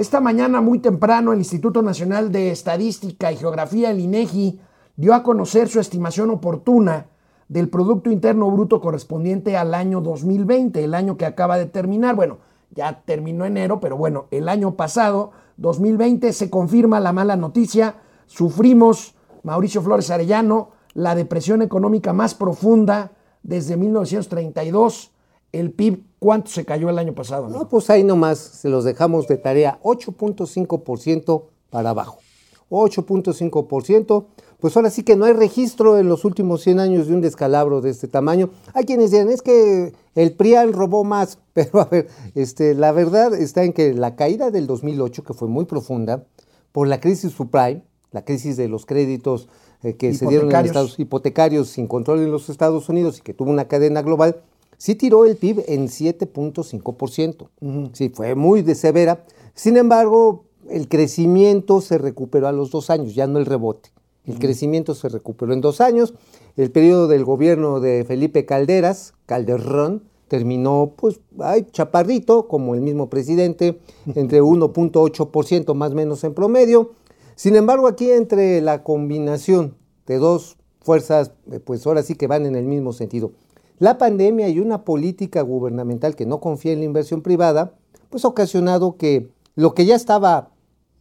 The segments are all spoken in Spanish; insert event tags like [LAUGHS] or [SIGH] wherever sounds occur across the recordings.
Esta mañana muy temprano el Instituto Nacional de Estadística y Geografía, el INEGI, dio a conocer su estimación oportuna del Producto Interno Bruto correspondiente al año 2020, el año que acaba de terminar. Bueno, ya terminó enero, pero bueno, el año pasado, 2020, se confirma la mala noticia. Sufrimos, Mauricio Flores Arellano, la depresión económica más profunda desde 1932. El PIB, ¿cuánto se cayó el año pasado? No, pues ahí nomás se los dejamos de tarea, 8.5% para abajo. 8.5%, pues ahora sí que no hay registro en los últimos 100 años de un descalabro de este tamaño. Hay quienes dicen, es que el PRIAN robó más, [LAUGHS] pero a ver, este, la verdad está en que la caída del 2008, que fue muy profunda, por la crisis subprime, la crisis de los créditos eh, que se dieron en los estados hipotecarios sin control en los Estados Unidos y que tuvo una cadena global, sí tiró el PIB en 7.5%. Sí, fue muy de severa. Sin embargo, el crecimiento se recuperó a los dos años, ya no el rebote. El crecimiento se recuperó en dos años. El periodo del gobierno de Felipe Calderas, Calderón, terminó, pues, ay, chaparrito, como el mismo presidente, entre 1.8% más o menos en promedio. Sin embargo, aquí entre la combinación de dos fuerzas, eh, pues ahora sí que van en el mismo sentido, la pandemia y una política gubernamental que no confía en la inversión privada, pues ha ocasionado que lo que ya estaba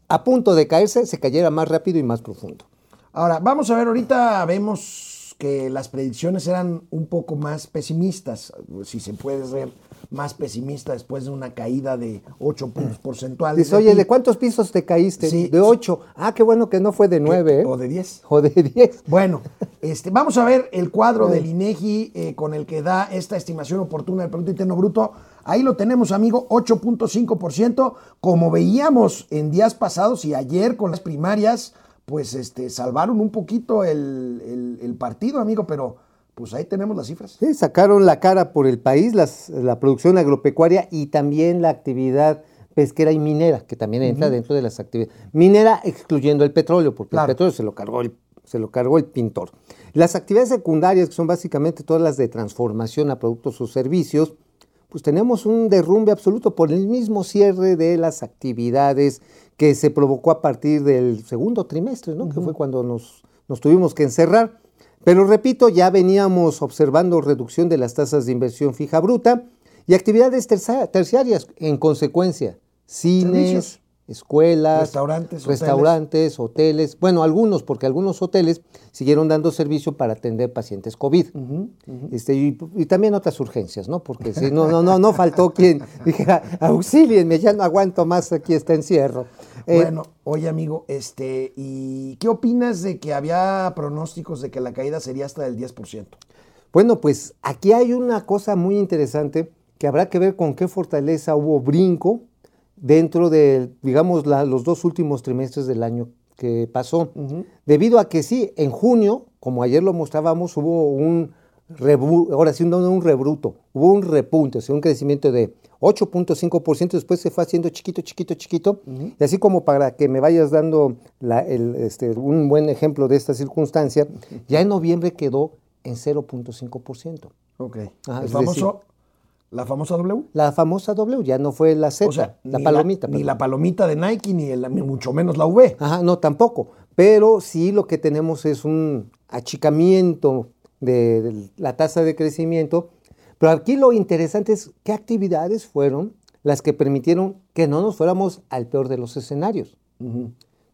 a punto de caerse se cayera más rápido y más profundo. Ahora, vamos a ver, ahorita vemos que las predicciones eran un poco más pesimistas, si se puede ser más pesimista después de una caída de 8 puntos porcentuales. Dice, oye, ¿de cuántos pisos te caíste? Sí, de 8. Ah, qué bueno que no fue de 9. ¿eh? O de 10. O de 10. Bueno, este, vamos a ver el cuadro del INEGI eh, con el que da esta estimación oportuna del Producto Interno Bruto. Ahí lo tenemos, amigo, 8.5%. Como veíamos en días pasados y ayer con las primarias, pues este, salvaron un poquito el, el- el partido, amigo, pero pues ahí tenemos las cifras. Sí, sacaron la cara por el país, las- la producción agropecuaria y también la actividad pesquera y minera, que también entra dentro de las actividades. Minera excluyendo el petróleo, porque Claro. el petróleo se lo, cargó el, se lo cargó el pintor. Las actividades secundarias, que son básicamente todas las de transformación a productos o servicios, pues tenemos un derrumbe absoluto por el mismo cierre de las actividades que se provocó a partir del segundo trimestre, ¿no? que fue cuando nos, nos tuvimos que encerrar. Pero repito, ya veníamos observando reducción de las tasas de inversión fija bruta y actividades terciarias en consecuencia, cines, Servicios. Escuelas, Restaurantes, restaurantes, hoteles, bueno, algunos, porque algunos hoteles siguieron dando servicio para atender pacientes COVID. Este, y, y también otras urgencias, ¿no? Porque si no, no, no, no faltó quien [LAUGHS] dijera, auxílienme, ya no aguanto más aquí este encierro. Eh, Bueno, oye amigo, este, ¿y qué opinas de que había pronósticos de que la caída sería hasta del 10%? Bueno, pues aquí hay una cosa muy interesante que habrá que ver con qué fortaleza hubo brinco dentro de, digamos, la- los dos últimos trimestres del año que pasó. Debido a que sí, en junio, como ayer lo mostrábamos, hubo un, rebu- ahora sí, no, no un rebruto, hubo un repunte, o sea, un crecimiento de 8.5%, después se fue haciendo chiquito, chiquito, chiquito, y así como para que me vayas dando la- el, este, un buen ejemplo de esta circunstancia, ya en noviembre quedó en 0.5%. Ok. Ajá, El famoso, la famosa W. La famosa W, ya no fue la Z, O sea, la palomita. ni la palomita de Nike, ni, el- ni mucho menos la V. Ajá, no, tampoco. Pero sí lo que tenemos es un achicamiento de, de la tasa de crecimiento. Pero aquí lo interesante es qué actividades fueron las que permitieron que no nos fuéramos al peor de los escenarios.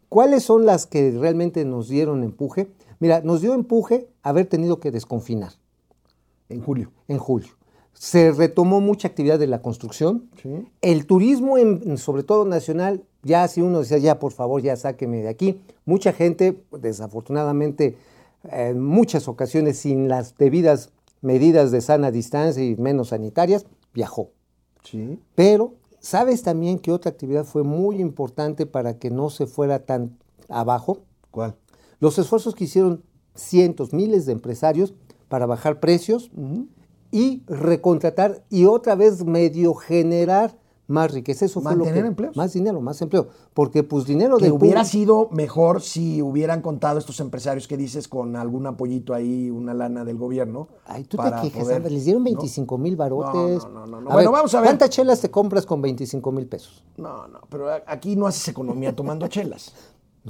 ¿Cuáles son las que realmente nos dieron empuje? Mira, nos dio empuje haber tenido que desconfinar En julio. en julio. Se retomó mucha actividad de la construcción. Sí. El turismo, en- sobre todo nacional, ya si uno decía, ya por favor, ya sáqueme de aquí. Mucha gente, desafortunadamente, en muchas ocasiones sin las debidas medidas de sana distancia y menos sanitarias, viajó. Sí. Pero, ¿sabes también que otra actividad fue muy importante para que no se fuera tan abajo? ¿Cuál? Los esfuerzos que hicieron cientos, miles de empresarios para bajar precios y recontratar y otra vez medio generar más riqueza. Eso fue lo que, empleos. Más dinero, más empleo. Porque pues dinero Que de hubiera sido mejor si hubieran contado estos empresarios que dices con algún apoyito ahí, una lana del gobierno. Ay, tú te quejas, poder- les dieron ¿no? 25 mil barotes. No, no, no, no. A Bueno, vamos a ver. ¿Cuántas chelas te compras con 25 mil pesos? No, no, pero aquí no haces economía tomando chelas.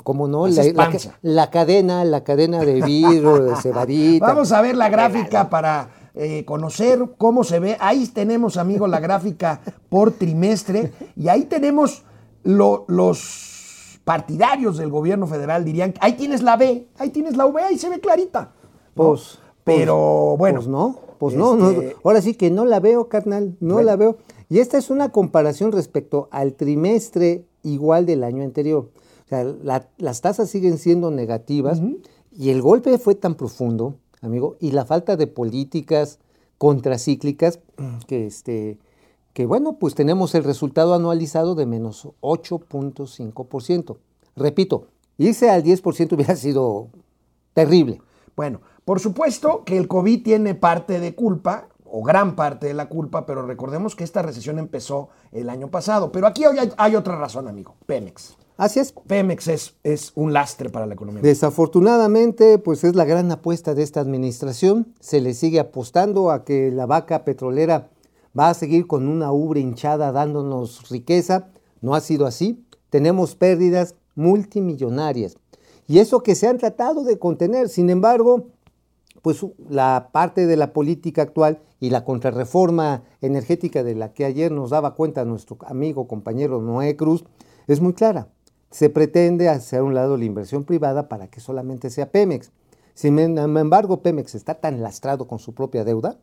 ¿Cómo no? La, la, cadena, la cadena de vidrio, de [LAUGHS] cebadita. Vamos a ver la gráfica para eh, conocer cómo se ve. Ahí tenemos, amigo, la gráfica por trimestre y ahí tenemos lo- los partidarios del gobierno federal dirían, ahí tienes la B, ahí tienes la V, ahí se ve clarita. ¿no? Pues, pero bueno. Pues no, pues no, no. este, Ahora sí que no la veo, carnal, no Bueno. la veo. Y esta es una comparación respecto al trimestre igual del año anterior. O sea, la- las tasas siguen siendo negativas y el golpe fue tan profundo, amigo, y la falta de políticas contracíclicas que este que bueno, pues tenemos el resultado anualizado de menos 8.5%. Repito, irse al 10% hubiera sido terrible. Bueno, por supuesto que el COVID tiene parte de culpa, o gran parte de la culpa, pero recordemos que esta recesión empezó el año pasado. Pero aquí hay, hay otra razón, amigo, Pemex. Así es, Pemex es, es un lastre para la economía. Desafortunadamente, pues es la gran apuesta de esta administración. Se le sigue apostando a que la vaca petrolera va a seguir con una ubre hinchada dándonos riqueza. No ha sido así. Tenemos pérdidas multimillonarias. Y eso que se han tratado de contener. Sin embargo, pues la parte de la política actual y la contrarreforma energética de la que ayer nos daba cuenta nuestro amigo, compañero Noé Cruz, es muy clara. Se pretende hacer a un lado la inversión privada para que solamente sea Pemex. Sin embargo, Pemex está tan lastrado con su propia deuda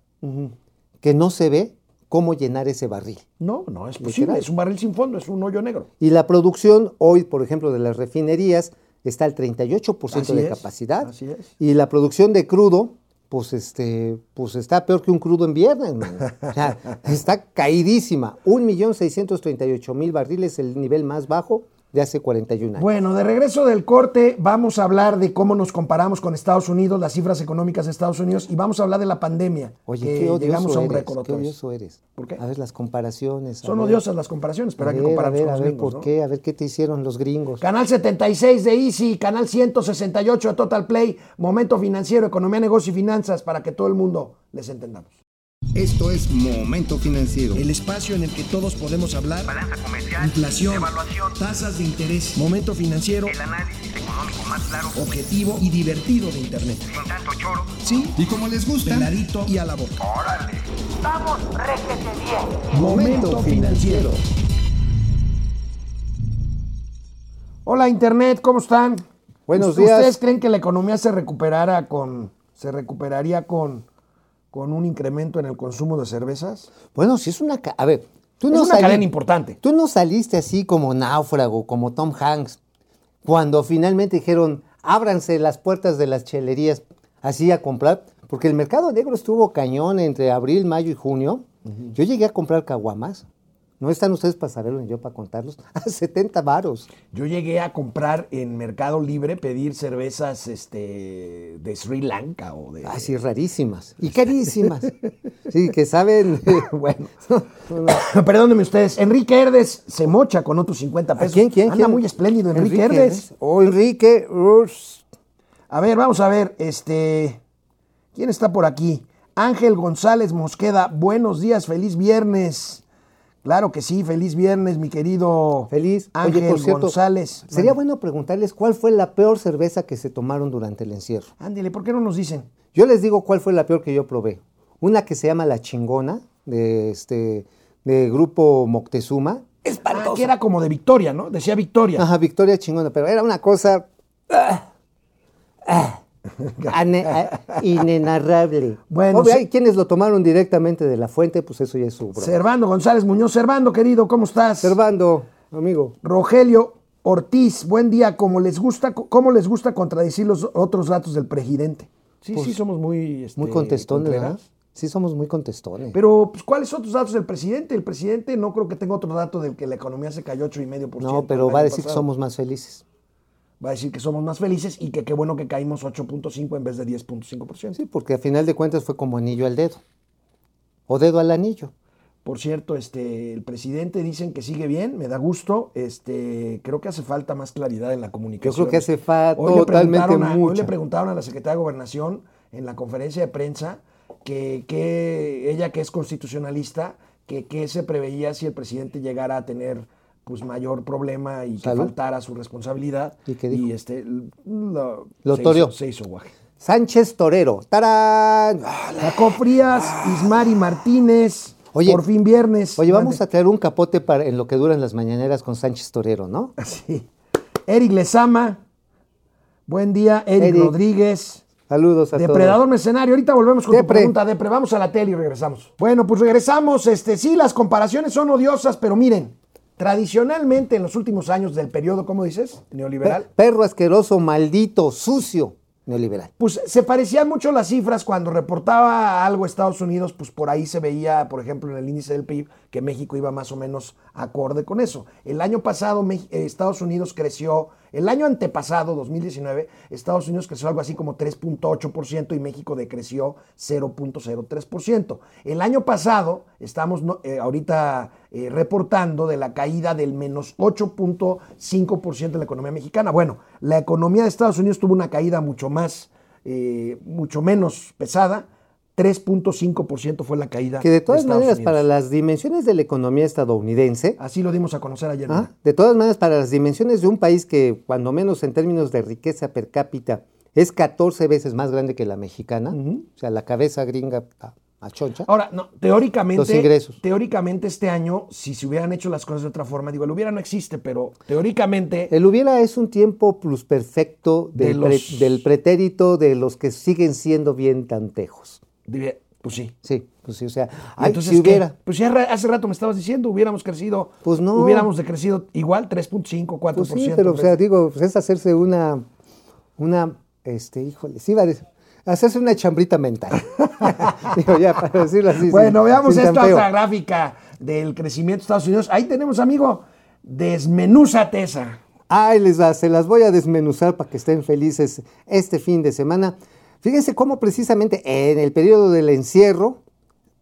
que no se ve cómo llenar ese barril. No, no es posible. Es un barril sin fondo, es un hoyo negro. Y la producción hoy, por ejemplo, de las refinerías está al 38% Así de es, capacidad. así es. Y la producción de crudo, pues este, pues está peor que un crudo en viernes. O sea, [LAUGHS] está caidísima. 1.638.000 barriles, el nivel más bajo de hace 41 años. Bueno, de regreso del corte, vamos a hablar de cómo nos comparamos con Estados Unidos, las cifras económicas de Estados Unidos, y vamos a hablar de la pandemia. Oye, que qué odioso llegamos a un eres, qué odioso eres. ¿Por qué? A ver las comparaciones. a Son ver. odiosas las comparaciones, pero A hay que ver, a compararnos ver, con a ver, gringos, ¿por ¿no? qué? A ver qué te hicieron los gringos. Canal 76 de Easy, canal 168 de Total Play, Momento Financiero, Economía, Negocio y Finanzas, para que todo el mundo les entendamos. Esto es Momento Financiero. El espacio en el que todos podemos hablar. balanza comercial, Inflación, evaluación, tasas de interés, momento financiero, el análisis económico más claro, objetivo y divertido de Internet. sin tanto choro. Sí, Y como les gusta, peladito y a la boca. ¡Órale! ¡Vamos, réjete bien! Momento financiero. Hola Internet, ¿cómo están? Buenos ¿Ustedes días. creen que la economía se recuperara con, se recuperaría con, con un incremento en el consumo de cervezas? Bueno, si es una... A ver, tú Es no una cadena importante. Tú no saliste así como náufrago, como Tom Hanks, cuando finalmente dijeron, ábranse las puertas de las chelerías, así a comprar, porque el mercado negro estuvo cañón entre abril, mayo y junio. Yo llegué a comprar caguamas. No están ustedes para saberlo ni yo para contarlos. [LAUGHS] A 70 varos. Yo llegué a comprar en Mercado Libre, pedir cervezas este, de Sri Lanka o de... Así rarísimas y carísimas. [LAUGHS] Sí, que saben. [LAUGHS] bueno, [COUGHS] perdónenme ustedes. Enrique Herdes se mocha con otros 50 ¿A pesos. quién, quién, Anda quién? muy espléndido Enrique, Herdes. O Enrique. ush. A ver, vamos a ver, este, ¿quién está por aquí? Ángel González Mosqueda, buenos días, feliz viernes. Claro que sí, feliz viernes, mi querido Feliz. Ángel Oye, por cierto, González. Sería Bueno, bueno preguntarles cuál fue la peor cerveza que se tomaron durante el encierro. Ándele, ¿por qué no nos dicen? Yo les digo cuál fue la peor que yo probé. Una que se llama La Chingona, de este de grupo Moctezuma. Ah, que era como de Victoria, ¿no? Decía Victoria. Ajá, Victoria Chingona, pero era una cosa ah, ah, [LAUGHS] ane- inenarrable. Bueno, Obvio, sí. hay quienes lo tomaron directamente de la fuente, pues eso ya es su broma. Servando González Muñoz. Servando, querido, ¿cómo estás? Servando, amigo. Rogelio Ortiz, buen día. ¿Cómo les gusta, cómo les gusta contradecir los otros datos del presidente? Sí, sí, somos muy... este, Muy contestones, ¿verdad? Sí, somos muy contestones. Pero, pues, ¿cuáles son otros datos del presidente? El presidente no creo que tenga otro dato del que la economía se cayó 8,5%. no, pero va a decir que somos más felices. Va a decir que somos más felices y que qué bueno que caímos 8.5 en vez de 10.5%. Sí, porque a final de cuentas fue como anillo al dedo. O dedo al anillo. Por cierto, este, el presidente dicen que sigue bien, me da gusto. Este, creo que hace falta más claridad en la comunicación. Yo creo que hace falta totalmente a- Hoy le preguntaron a la secretaria de Gobernación en la conferencia de prensa que, que ella que es constitucionalista, que qué se preveía si el presidente llegara a tener pues mayor problema y que faltara su responsabilidad. ¿Y qué dijo? este lo, Lo se hizo- se hizo guaje. Sánchez Torero. ¡Tarán! Ah, Jacob Frías, Ismari Martínez, Oye, por fin viernes. Oye, vamos a traer un capote para en lo que duran las mañaneras con Sánchez Torero, ¿no? [LAUGHS] Sí. Eric Lezama, buen día. Eric, Eric. Rodríguez. Saludos a Depredador todos. mercenario. Ahorita volvemos con tu Depre. pregunta, Depre. Vamos a la tele y regresamos. Bueno, pues regresamos. Este, sí, las comparaciones son odiosas, pero miren, tradicionalmente en los últimos años del periodo, ¿cómo dices? Neoliberal. Perro asqueroso, maldito, sucio, neoliberal. Pues se parecían mucho las cifras cuando reportaba algo Estados Unidos, pues por ahí se veía, por ejemplo, en el índice del PIB, que México iba más o menos acorde con eso. El año pasado eh, Estados Unidos creció, el año antepasado, 2019, Estados Unidos creció algo así como 3.8% y México decreció 0.03%. El año pasado, estamos eh, ahorita eh, reportando de la caída del menos 8.5% de la economía mexicana. Bueno, la economía de Estados Unidos tuvo una caída mucho más, eh, mucho menos pesada. 3.5% fue la caída. Que de todas maneras, Unidos. para las dimensiones de la economía estadounidense, Así lo dimos a conocer ayer. ¿ah? de todas maneras, para las dimensiones de un país que, cuando menos en términos de riqueza per cápita, es 14 veces más grande que la mexicana, o sea, la cabeza gringa a, a choncha. Ahora, no, teóricamente, Los ingresos. teóricamente este año, si se hubieran hecho las cosas de otra forma, digo, el hubiera no existe, pero teóricamente El hubiera es un tiempo plusperfecto De del, pre- del pretérito de los que siguen siendo bien tantejos. Diría, pues sí. Sí, pues sí, o sea, ay, Entonces, si. Pues ya hace rato me estabas diciendo, hubiéramos crecido. Pues no. Hubiéramos decrecido igual, 3.5, 4%. Pues sí, pero o sea, digo, pues es hacerse una, una, este, híjole, sí, va a decir, hacerse una chambrita mental. [LAUGHS] digo, ya, para decirlo así. sin- bueno, veamos sin esta otra gráfica del crecimiento de Estados Unidos. Ahí tenemos, amigo, desmenúzate esa. Ay, les va, se las voy a desmenuzar para que estén felices este fin de semana. Fíjense cómo precisamente en el periodo del encierro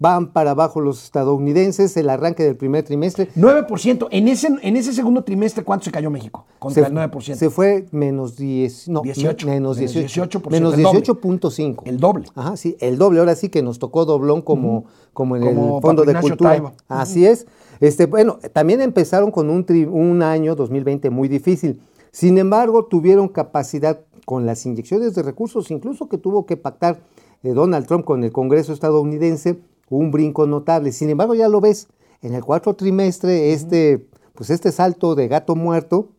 van para abajo los estadounidenses, el arranque del primer trimestre. 9%. En ese, en ese segundo trimestre, ¿cuánto se cayó México? Contra el 9%. Se fue menos 10, no, 18, menos menos 18, 18%, menos el doble. 18.5. El doble. Ajá, sí, el doble. Ahora sí que nos tocó doblón como, como en Como el Fondo de Cultura. Taibo. Así es. Este, bueno, también empezaron con un, tri- un año 2020 muy difícil. Sin embargo, tuvieron capacidad con las inyecciones de recursos, incluso que tuvo que pactar eh, Donald Trump con el Congreso estadounidense, un brinco notable. Sin embargo, ya lo ves, en el cuarto trimestre, este, pues este salto de gato muerto,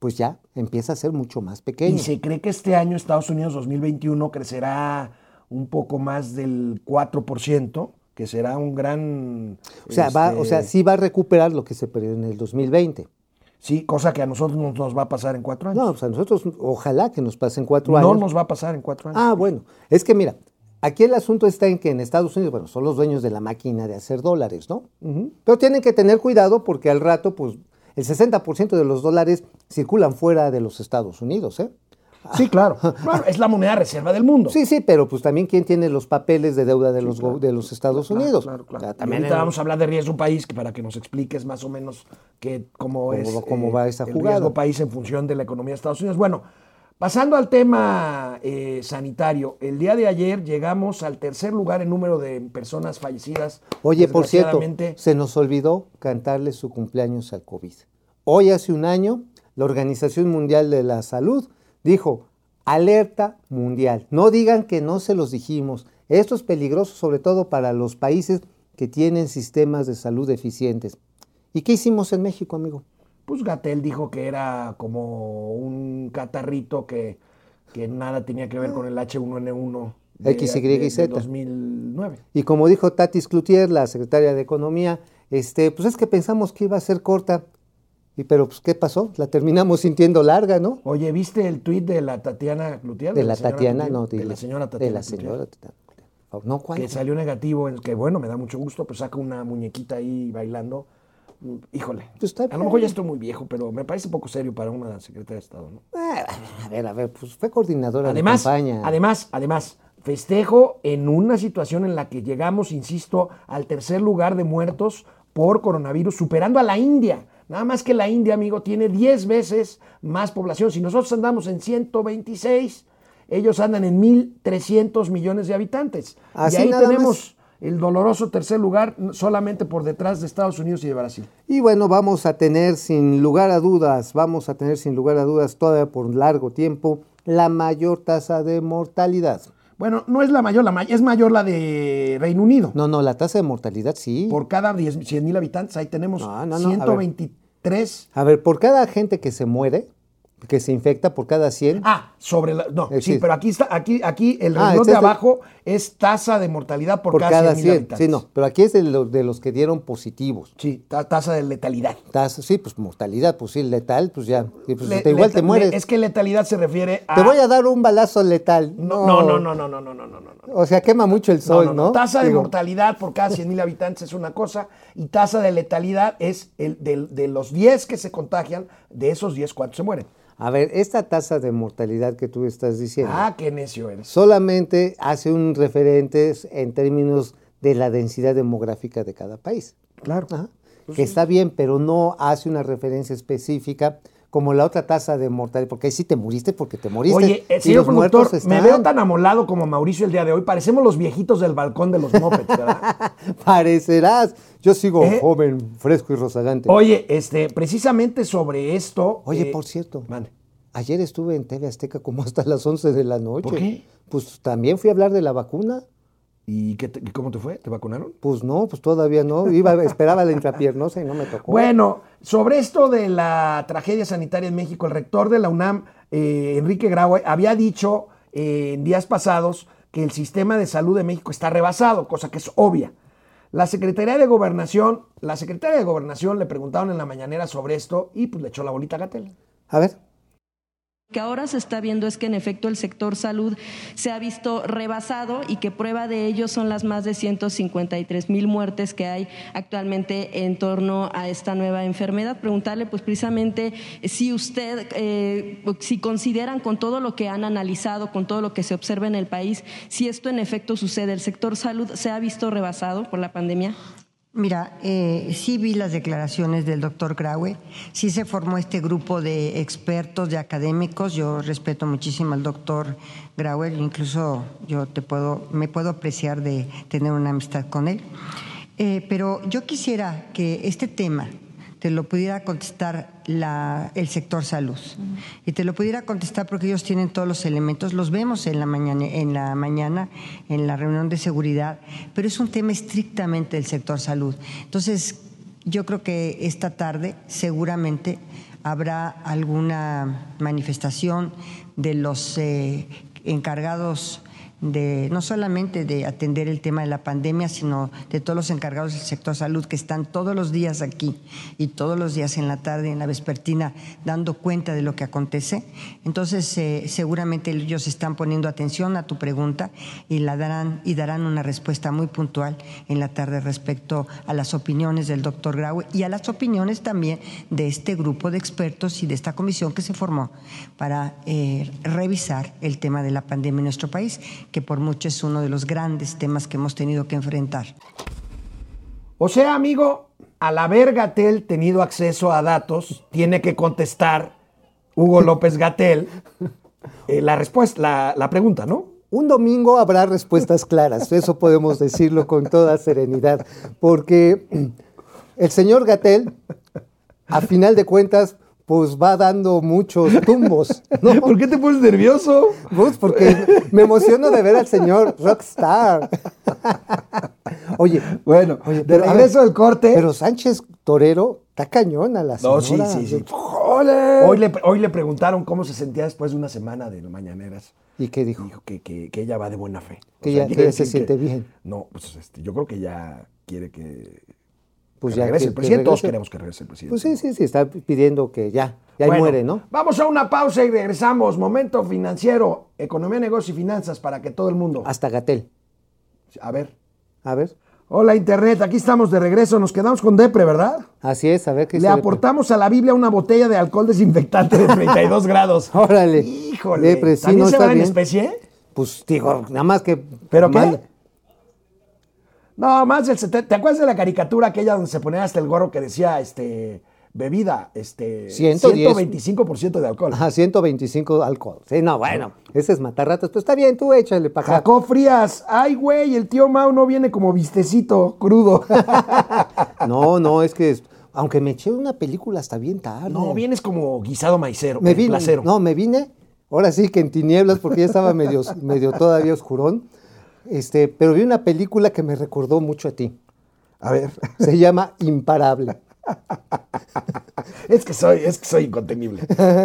pues ya empieza a ser mucho más pequeño. Y se cree que este año Estados Unidos 2021 crecerá un poco más del 4%, que será un gran... O sea, va, o sea, este, sí va a recuperar lo que se perdió en el 2020. Sí, cosa que a nosotros no nos va a pasar en cuatro años. No, o sea, nosotros ojalá que nos pasen cuatro No años. nos va a pasar en cuatro años. Ah, bueno, es que mira, aquí el asunto está en que en Estados Unidos, bueno, son los dueños de la máquina de hacer dólares, ¿no? Pero tienen que tener cuidado porque al rato, pues, el 60% de los dólares circulan fuera de los Estados Unidos, ¿eh? [LAUGHS] Sí, claro. Bueno, es la moneda reserva del mundo. Sí, sí, pero pues también quién tiene los papeles de deuda de, los, de los Estados Claro, Unidos. claro, claro. O sea, Y también ahorita en- vamos a hablar de riesgo país, que para que nos expliques más o menos que, cómo, Cómo es cómo va esa el jugada. riesgo país en función de la economía de Estados Unidos. Bueno, pasando al tema eh, sanitario, el día de ayer llegamos al tercer lugar en número de personas fallecidas. Oye, por cierto, se nos olvidó cantarle su cumpleaños al COVID. Hoy hace un año, la Organización Mundial de la Salud dijo, alerta mundial. No digan que no se los dijimos. Esto es peligroso sobre todo para los países que tienen sistemas de salud deficientes. ¿Y qué hicimos en México, amigo? Pues Gatel dijo que era como un catarrito que, que nada tenía que ver con el H1N1 de, X, Y, Z. 2009. Y como dijo Tatis Cloutier, la secretaria de Economía, este, pues es que pensamos que iba a ser corta. Y pero pues ¿qué pasó? La terminamos [LAUGHS] sintiendo larga, ¿no? Oye, ¿viste el tuit de la Tatiana Cloutier? De la Tatiana, Cloutier? no, de dile. la señora Tatiana. De la señora Tatiana. No, ¿cuál? Que salió negativo, en- que bueno, me da mucho gusto, pues saca una muñequita ahí bailando. Mm, Híjole, Pues a lo mejor ya estoy muy viejo, pero me parece poco serio para una secretaria de Estado, ¿no? Ah, a ver, a ver, pues fue coordinadora Además, de campaña. además, además, festejo en una situación en la que llegamos, insisto, al tercer lugar de muertos por coronavirus, superando a la India. Nada más que la India, amigo, tiene 10 veces más población. Si nosotros andamos en 126, ellos andan en 1.300 millones de habitantes. Y ahí tenemos el doloroso tercer lugar solamente por detrás de Estados Unidos y de Brasil. Y bueno, vamos a tener sin lugar a dudas, vamos a tener sin lugar a dudas todavía por largo tiempo la mayor tasa de mortalidad. Bueno, no es la mayor, la es mayor la de Reino Unido. No, no, la tasa de mortalidad sí. Por cada 10, 100 mil habitantes, ahí tenemos no, no, Tres. A ver, por cada gente que se muere, que se infecta, por cada 100, Ah, sobre la. No, sí, pero aquí está, aquí, aquí el Ah, renglón este de de- abajo es tasa de mortalidad por, por cada, cada 100 mil 100. habitantes. Sí, no, pero aquí es de, lo- de los que dieron positivos. Sí, ta- tasa de letalidad. Tasa, sí, pues mortalidad, pues sí, letal, pues ya. sí, pues, Le- te- igual te mueres. es que letalidad se refiere a. Te voy a dar un balazo letal. No, no, no, no, no, no, no, no, no, no. O sea, quema mucho el sol, ¿no? Tasa de mortalidad por cada 100 mil habitantes es una cosa y tasa de letalidad es el, del- de, los 10 que se contagian, de esos 10, ¿cuántos se mueren? A ver, esta tasa de mortalidad que tú estás diciendo Ah, qué necio eres. solamente hace un referente en términos de la densidad demográfica de cada país. Claro. Ajá. Que está bien, pero no hace una referencia específica como la otra tasa de mortalidad, porque ahí sí te muriste porque te moriste. Oye, eh, señor productor, me veo tan amolado como Mauricio el día de hoy. Parecemos los viejitos del balcón de los mopeds, ¿verdad? [LAUGHS] Parecerás. Yo sigo ¿Eh? joven, fresco y rozagante. Oye, este, precisamente sobre esto. Oye, eh, por cierto, ayer estuve en TV Azteca como hasta las 11 de la noche. ¿Por qué? Pues también fui a hablar de la vacuna. ¿Y qué te- cómo te fue? ¿Te vacunaron? Pues no, pues todavía no. Iba, [LAUGHS] esperaba la intrapiernosa y no me tocó. Bueno, sobre esto de la tragedia sanitaria en México, el rector de la UNAM, eh, Enrique Graue, había dicho eh, en días pasados que el sistema de salud de México está rebasado, cosa que es obvia. La Secretaría de Gobernación, la Secretaria de Gobernación le preguntaron en la mañanera sobre esto y pues le echó la bolita a Gatel. A ver. Que ahora se está viendo es que en efecto el sector salud se ha visto rebasado y que prueba de ello son las más de 153 mil muertes que hay actualmente en torno a esta nueva enfermedad. Preguntarle pues precisamente si usted, eh, si consideran con todo lo que han analizado, con todo lo que se observa en el país, si esto en efecto sucede, el sector salud se ha visto rebasado por la pandemia. Mira, eh, sí vi las declaraciones del doctor Graue, sí se formó este grupo de expertos, de académicos, yo respeto muchísimo al doctor Graue, incluso yo te puedo, me puedo apreciar de tener una amistad con él, Eh, pero yo quisiera que este tema te lo pudiera contestar la- el sector salud y te lo pudiera contestar porque ellos tienen todos los elementos, los vemos en la mañana, en la mañana, en la reunión de seguridad, pero es un tema estrictamente del sector salud. Entonces, yo creo que esta tarde seguramente habrá alguna manifestación de los eh, encargados de no solamente de atender el tema de la pandemia, sino de todos los encargados del sector salud que están todos los días aquí y todos los días en la tarde, en la vespertina, dando cuenta de lo que acontece. Entonces, eh, seguramente ellos están poniendo atención a tu pregunta y la darán y darán una respuesta muy puntual en la tarde respecto a las opiniones del doctor Graue y a las opiniones también de este grupo de expertos y de esta comisión que se formó para eh, revisar el tema de la pandemia en nuestro país, que por mucho es uno de los grandes temas que hemos tenido que enfrentar. O sea, amigo, al haber Gatel tenido acceso a datos, tiene que contestar Hugo [LAUGHS] López Gatel eh, la respuesta, la, la pregunta, ¿no? Un domingo habrá respuestas claras, eso podemos decirlo con toda serenidad, porque el señor Gatel, a final de cuentas, pues va dando muchos tumbos, [LAUGHS] ¿no? ¿Por qué te pones nervioso? Pues porque me emociono de ver al señor Rockstar. Oye, Bueno, oye, de regreso del corte. Pero Sánchez Torero está cañón a la no, sí, señora. sí, sí. Hoy le, hoy le preguntaron cómo se sentía después de una semana de mañaneras. ¿Y qué dijo? Dijo que, que- que ella va de buena fe. Que ya- que quiere [LAUGHS] ya se siente bien. No, pues este, yo creo que ya quiere que, Pues que ya regrese que- el presidente. Todos queremos que regrese el presidente. Pues sí, sí, sí, está pidiendo que ya, ya Bueno, muere, ¿no? Vamos a una pausa y regresamos. Momento financiero, economía, negocio y finanzas para que todo el mundo. Hasta Gatel. A ver. A ver. Hola Internet, aquí estamos de regreso. Nos quedamos con Depre, ¿verdad? Así es, a ver qué Le aportamos a la Biblia una botella de alcohol desinfectante de 32 [LAUGHS] grados. Órale. Híjole. Depre, sí, ¿También no se está van en especie? Pues digo, nada más que. ¿Pero qué? No, más del 70. ¿Te acuerdas de la caricatura aquella donde se ponía hasta el gorro que decía este bebida, este 110. 125% de alcohol? Ajá, 125 alcohol. Sí, no, bueno, ese es matarratas. Pues está bien, tú échale para acá. Jacob Frías, ay güey, el tío Mau no viene como vistecito crudo. [LAUGHS] No, no, es que. es- Aunque me eché una película hasta bien tarde. no, vienes como guisado maicero, me vine, placero. No, me vine. Ahora sí que en tinieblas, porque ya estaba medio, medio todavía oscurón. Este, pero vi una película que me recordó mucho a ti. A ver, Se llama Imparable. es que soy, es que soy incontenible.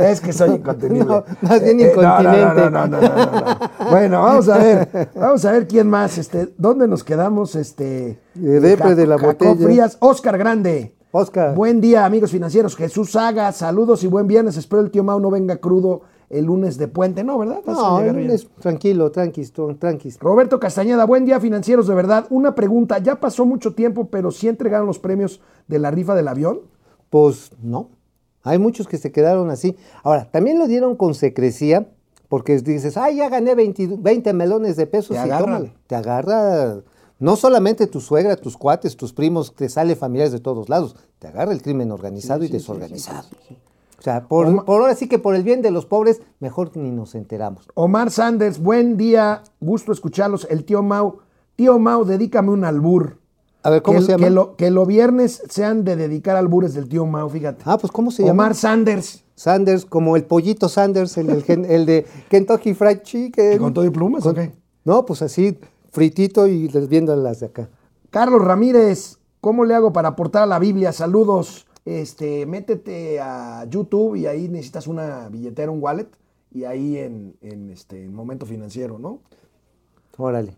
Es que soy incontenible. No, más bien Eh, eh, no, no, incontinente. No, no, no, no, no, no. Bueno, vamos a ver, vamos a ver quién más, este, ¿dónde nos quedamos? Este, De depre de la botella. Frías, Oscar Grande. Oscar. Buen día, amigos financieros. Jesús Saga, saludos y buen viernes. Espero el tío Mau no venga crudo el lunes de puente. No, ¿verdad? Vas No, llegar bien. es tranquilo, tranquis, tranquis. Roberto Castañeda, buen día financieros, de verdad. Una pregunta, ya pasó mucho tiempo, pero ¿sí entregaron los premios de la rifa del avión? Pues no. Hay muchos que se quedaron así. Ahora, también lo dieron con secrecía, porque dices, ay, ya gané 20, 20 melones de pesos. Te y. Te agarra no solamente tu suegra, tus cuates, tus primos, te sale familiares de todos lados. Te agarra el crimen organizado y desorganizado. O sea, por, por ahora sí que por el bien de los pobres, mejor ni nos enteramos. Omar Sanders, buen día, gusto escucharlos. El tío Mau, tío Mau, dedícame un albur. A ver, ¿cómo que, se llama? Que, lo- que los viernes sean de dedicar albures del tío Mau, fíjate. Ah, pues ¿cómo se Omar llama? Sanders. Sanders, como el pollito Sanders, el, de Kentucky Fried Chicken. ¿Con todo y plumas o qué? No, pues así, fritito y les viendo las de acá. Carlos Ramírez, ¿cómo le hago para aportar a la Biblia? Saludos. Este, métete a YouTube y ahí necesitas una billetera, un wallet, y ahí en, en, este, en momento financiero, ¿no? Órale.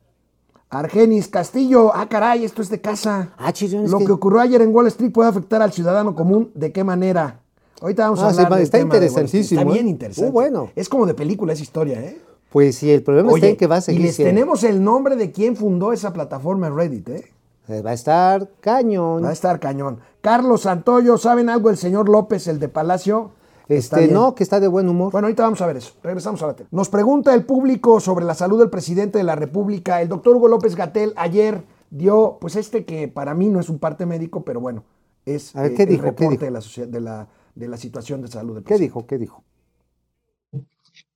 Argenis Castillo, ah, caray, esto es de casa. Ah, Lo que- que ocurrió ayer en Wall Street puede afectar al ciudadano común, ¿de qué manera? Ahorita vamos a Ah, hablar del está tema de Wall Street. interesantísimo, Está ¿eh? bien interesante. Uh, bueno. Es como de película esa historia, ¿eh? Pues sí, el problema está Oye, en que va a seguir y les siendo. tenemos el nombre de quien fundó esa plataforma Reddit, ¿eh? Eh, Va a estar cañón. Va a estar cañón. Carlos Santoyo, ¿saben algo del señor López, el de Palacio? Este, no, que está de buen humor. Bueno, ahorita vamos a ver eso. Regresamos a la tele. Nos pregunta el público sobre la salud del presidente de la República. El doctor Hugo López Gatel ayer dio, pues este que para mí no es un parte médico, pero bueno, es A ver, eh, ¿qué el dijo? ¿Qué reporte dijo? De, la, de, la, de la situación de salud del ¿Qué presidente. dijo? ¿Qué dijo?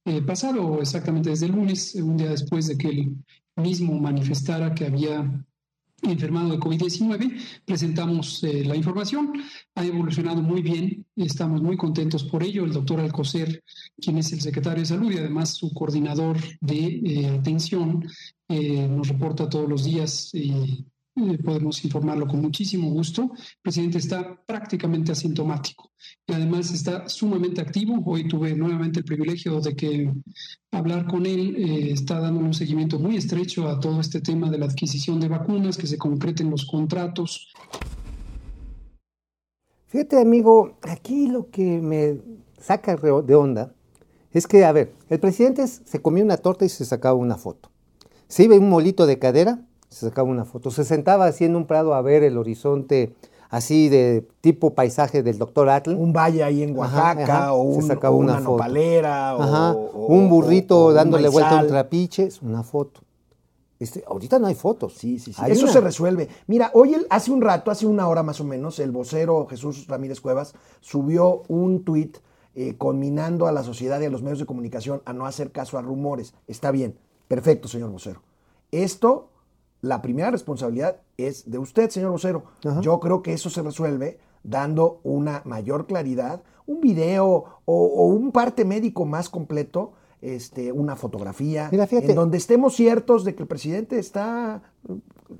eh, pasado exactamente desde el lunes, un día después de que él mismo manifestara que había enfermado de COVID-19, presentamos eh, la información. Ha evolucionado muy bien, estamos muy contentos por ello. El doctor Alcocer, quien es el secretario de salud y además su coordinador de eh, atención, eh, nos reporta todos los días podemos informarlo con muchísimo gusto. El presidente está prácticamente asintomático y además está sumamente activo. Hoy tuve nuevamente el privilegio de que hablar con él eh, está dando un seguimiento muy estrecho a todo este tema de la adquisición de vacunas, que se concreten los contratos. Fíjate, amigo, aquí lo que me saca de onda es que, a ver, el presidente se comió una torta y se sacaba una foto. Se iba un molito de cadera, se sacaba una foto. Se sentaba así en un prado a ver el horizonte así de tipo paisaje del doctor Atl. Un valle ahí en Oaxaca ajá, o, se un- o una, una nopalera o- un burrito o- o un dándole vuelta a un trapiche, es una foto. Este, ahorita no hay fotos. Sí, sí, sí. Hay Eso una. se resuelve. Mira, hoy, el- hace un rato, hace una hora más o menos, el vocero Jesús Ramírez Cuevas subió un tuit eh, conminando a la sociedad y a los medios de comunicación a no hacer caso a rumores. Está bien, perfecto, señor vocero. Esto, la primera responsabilidad es de usted, señor vocero. Ajá. Yo creo que eso se resuelve dando una mayor claridad, un video o, o un parte médico más completo, este, una fotografía, Mira, en donde estemos ciertos de que el presidente está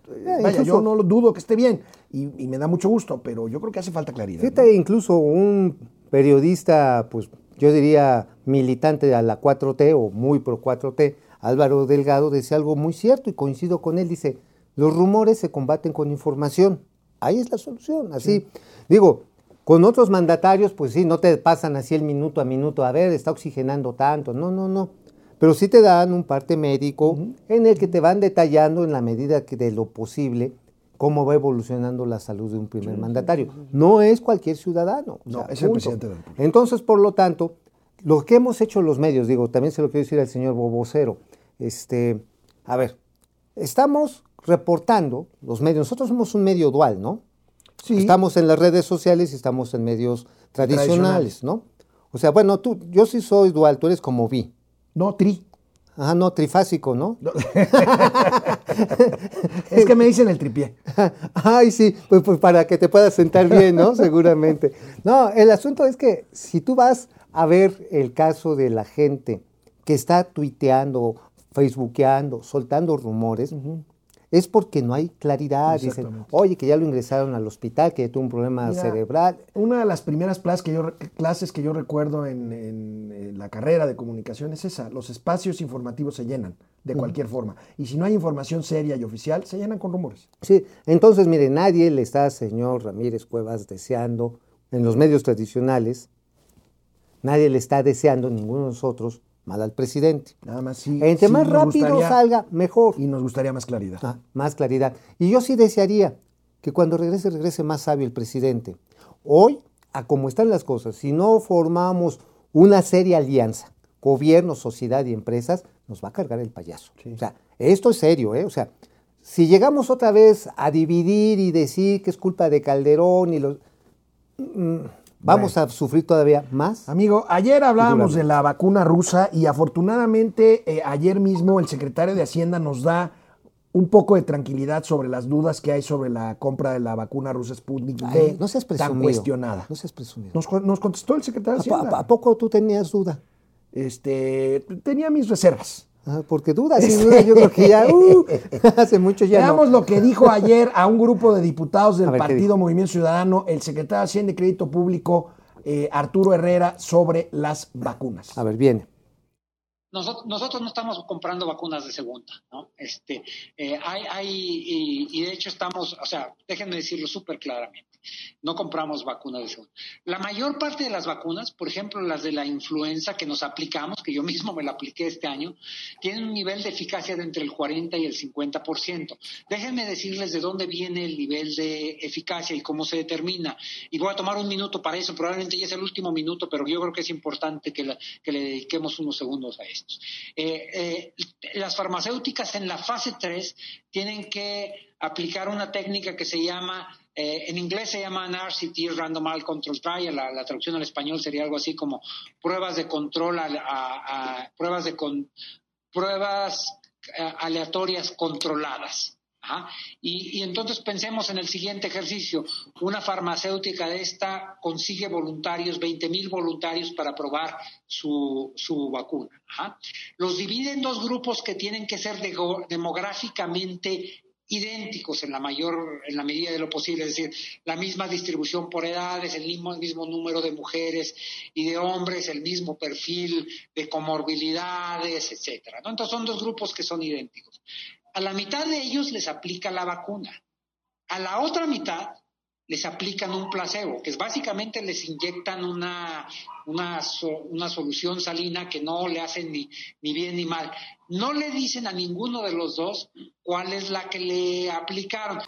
Eh, Vaya, yo no lo dudo que esté bien y, y me da mucho gusto, pero yo creo que hace falta claridad. ¿no? Fíjate, incluso un periodista, pues yo diría militante a la 4T o muy pro 4T, Álvaro Delgado, decía algo muy cierto y coincido con él. Dice, los rumores se combaten con información. Ahí es la solución. Así, digo, con otros mandatarios, pues sí, no te pasan así el minuto a minuto, a ver, está oxigenando tanto. No, no, no. Pero sí te dan un parte médico en el que te van detallando en la medida que de lo posible cómo va evolucionando la salud de un primer mandatario. No es cualquier ciudadano. o No, sea, es el punto. presidente de la República. Entonces, por lo tanto, lo que hemos hecho los medios, digo, también se lo quiero decir al señor Bobocero, este, a ver, estamos reportando los medios, nosotros somos un medio dual, ¿no? Sí. Estamos en las redes sociales y estamos en medios tradicionales, ¿no? O sea, bueno, tú, yo sí soy dual, tú eres como vi. No, tri. Ajá, no, trifásico, ¿no? [LAUGHS] Es que me dicen el tripié. [LAUGHS] Ay, sí, pues, pues para que te puedas sentar bien, ¿no? [LAUGHS] Seguramente. No, el asunto es que si tú vas a ver el caso de la gente que está tuiteando, facebookeando, soltando rumores, es porque no hay claridad. Dicen, oye, que ya lo ingresaron al hospital, que tuvo un problema Mira, cerebral. Una de las primeras clases que yo, re- clases que yo recuerdo en, en- en la carrera de comunicación es esa. Los espacios informativos se llenan de cualquier forma. Y si no hay información seria y oficial, se llenan con rumores. Sí, entonces, mire, nadie le está, señor Ramírez Cuevas, deseando en los medios tradicionales, nadie le está deseando, ninguno de nosotros, mal al presidente. Nada más sí. Entre sí más rápido gustaría- salga, mejor. Y nos gustaría más claridad. Ah, más claridad. Y yo sí desearía que cuando regrese, regrese más sabio el presidente. Hoy, a como están las cosas, si no formamos una seria alianza, gobierno, sociedad y empresas, nos va a cargar el payaso. O sea, esto es serio, ¿eh? O sea, si llegamos otra vez a dividir y decir que es culpa de Calderón y los... mm, Vamos a sufrir todavía más. Amigo, ayer hablábamos de la vacuna rusa y afortunadamente eh, ayer mismo el secretario de Hacienda nos da un poco de tranquilidad sobre las dudas que hay sobre la compra de la vacuna rusa Sputnik Ay, no seas tan presumido. cuestionada. No seas presumido. Nos, co- nos contestó el secretario de ¿A, Hacienda. a poco tú tenías duda? Este, tenía mis reservas. Ah, porque dudas, [LAUGHS] sin duda, yo creo que ya, uh, [LAUGHS] hace mucho ya no. Veamos lo que dijo ayer a un grupo de diputados [LAUGHS] del A ver, ¿qué Partido? Movimiento Ciudadano el secretario de Hacienda y Crédito Público, eh, Arturo Herrera, sobre las vacunas. A ver, viene. Nosotros, nosotros no estamos comprando vacunas de segunda, ¿no? Este, eh, hay, hay y, y de hecho estamos, o sea, déjenme decirlo súper claramente, no compramos vacunas de segunda. La mayor parte de las vacunas, por ejemplo, las de la influenza que nos aplicamos, que yo mismo me la apliqué este año, tienen un nivel de eficacia de entre el 40 y el 50%. Déjenme decirles de dónde viene el nivel de eficacia y cómo se determina. Y voy a tomar un minuto para eso, probablemente ya es el último minuto, pero yo creo que es importante que, le dediquemos unos segundos a esto. Eh, eh, las farmacéuticas en la fase 3 tienen que aplicar una técnica que se llama, eh, en inglés se llama RCT, Randomized Control Trial, la, traducción al español sería algo así como pruebas de control, pruebas de pruebas eh, aleatorias controladas. Y, y entonces pensemos en el siguiente ejercicio. Una farmacéutica de esta consigue voluntarios, 20 mil voluntarios para probar su, su vacuna. Los divide en dos grupos que tienen que ser dego- demográficamente idénticos en la mayor, en la medida de lo posible, es decir, la misma distribución por edades, el mismo, mismo número de mujeres y de hombres, el mismo perfil de comorbilidades, etcétera. Entonces son dos grupos que son idénticos. A la mitad de ellos les aplica la vacuna. A la otra mitad les aplican un placebo, que es básicamente les inyectan una, una, so- una solución salina que no le hacen ni, ni bien ni mal. No le dicen a ninguno de los dos cuál es la que le aplicaron.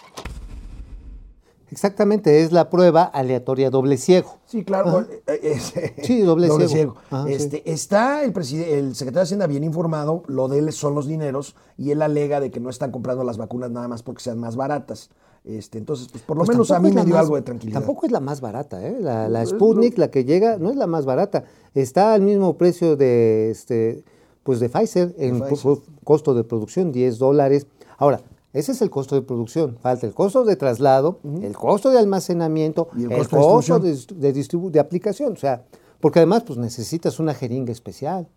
Exactamente, es la prueba aleatoria doble ciego. Sí, claro. eh, eh, es- Sí, doble ciego. Ajá, sí. este, Está el, el secretario de Hacienda bien informado, lo de él son los dineros, y él alega de que no están comprando las vacunas nada más porque sean más baratas. Este, entonces, pues por lo Pues menos a mí me dio más- algo de tranquilidad. Tampoco es la más barata, ¿eh? La, la Sputnik, la que llega, no es la más barata. Está al mismo precio de, este, pues de Pfizer, en Pfizer. costo de producción, 10 dólares. Ahora, ese es el costo de producción. Falta el costo de traslado, el costo de almacenamiento, Y el el, costo de costo de, de, de aplicación. O sea, porque además, pues necesitas una jeringa especial.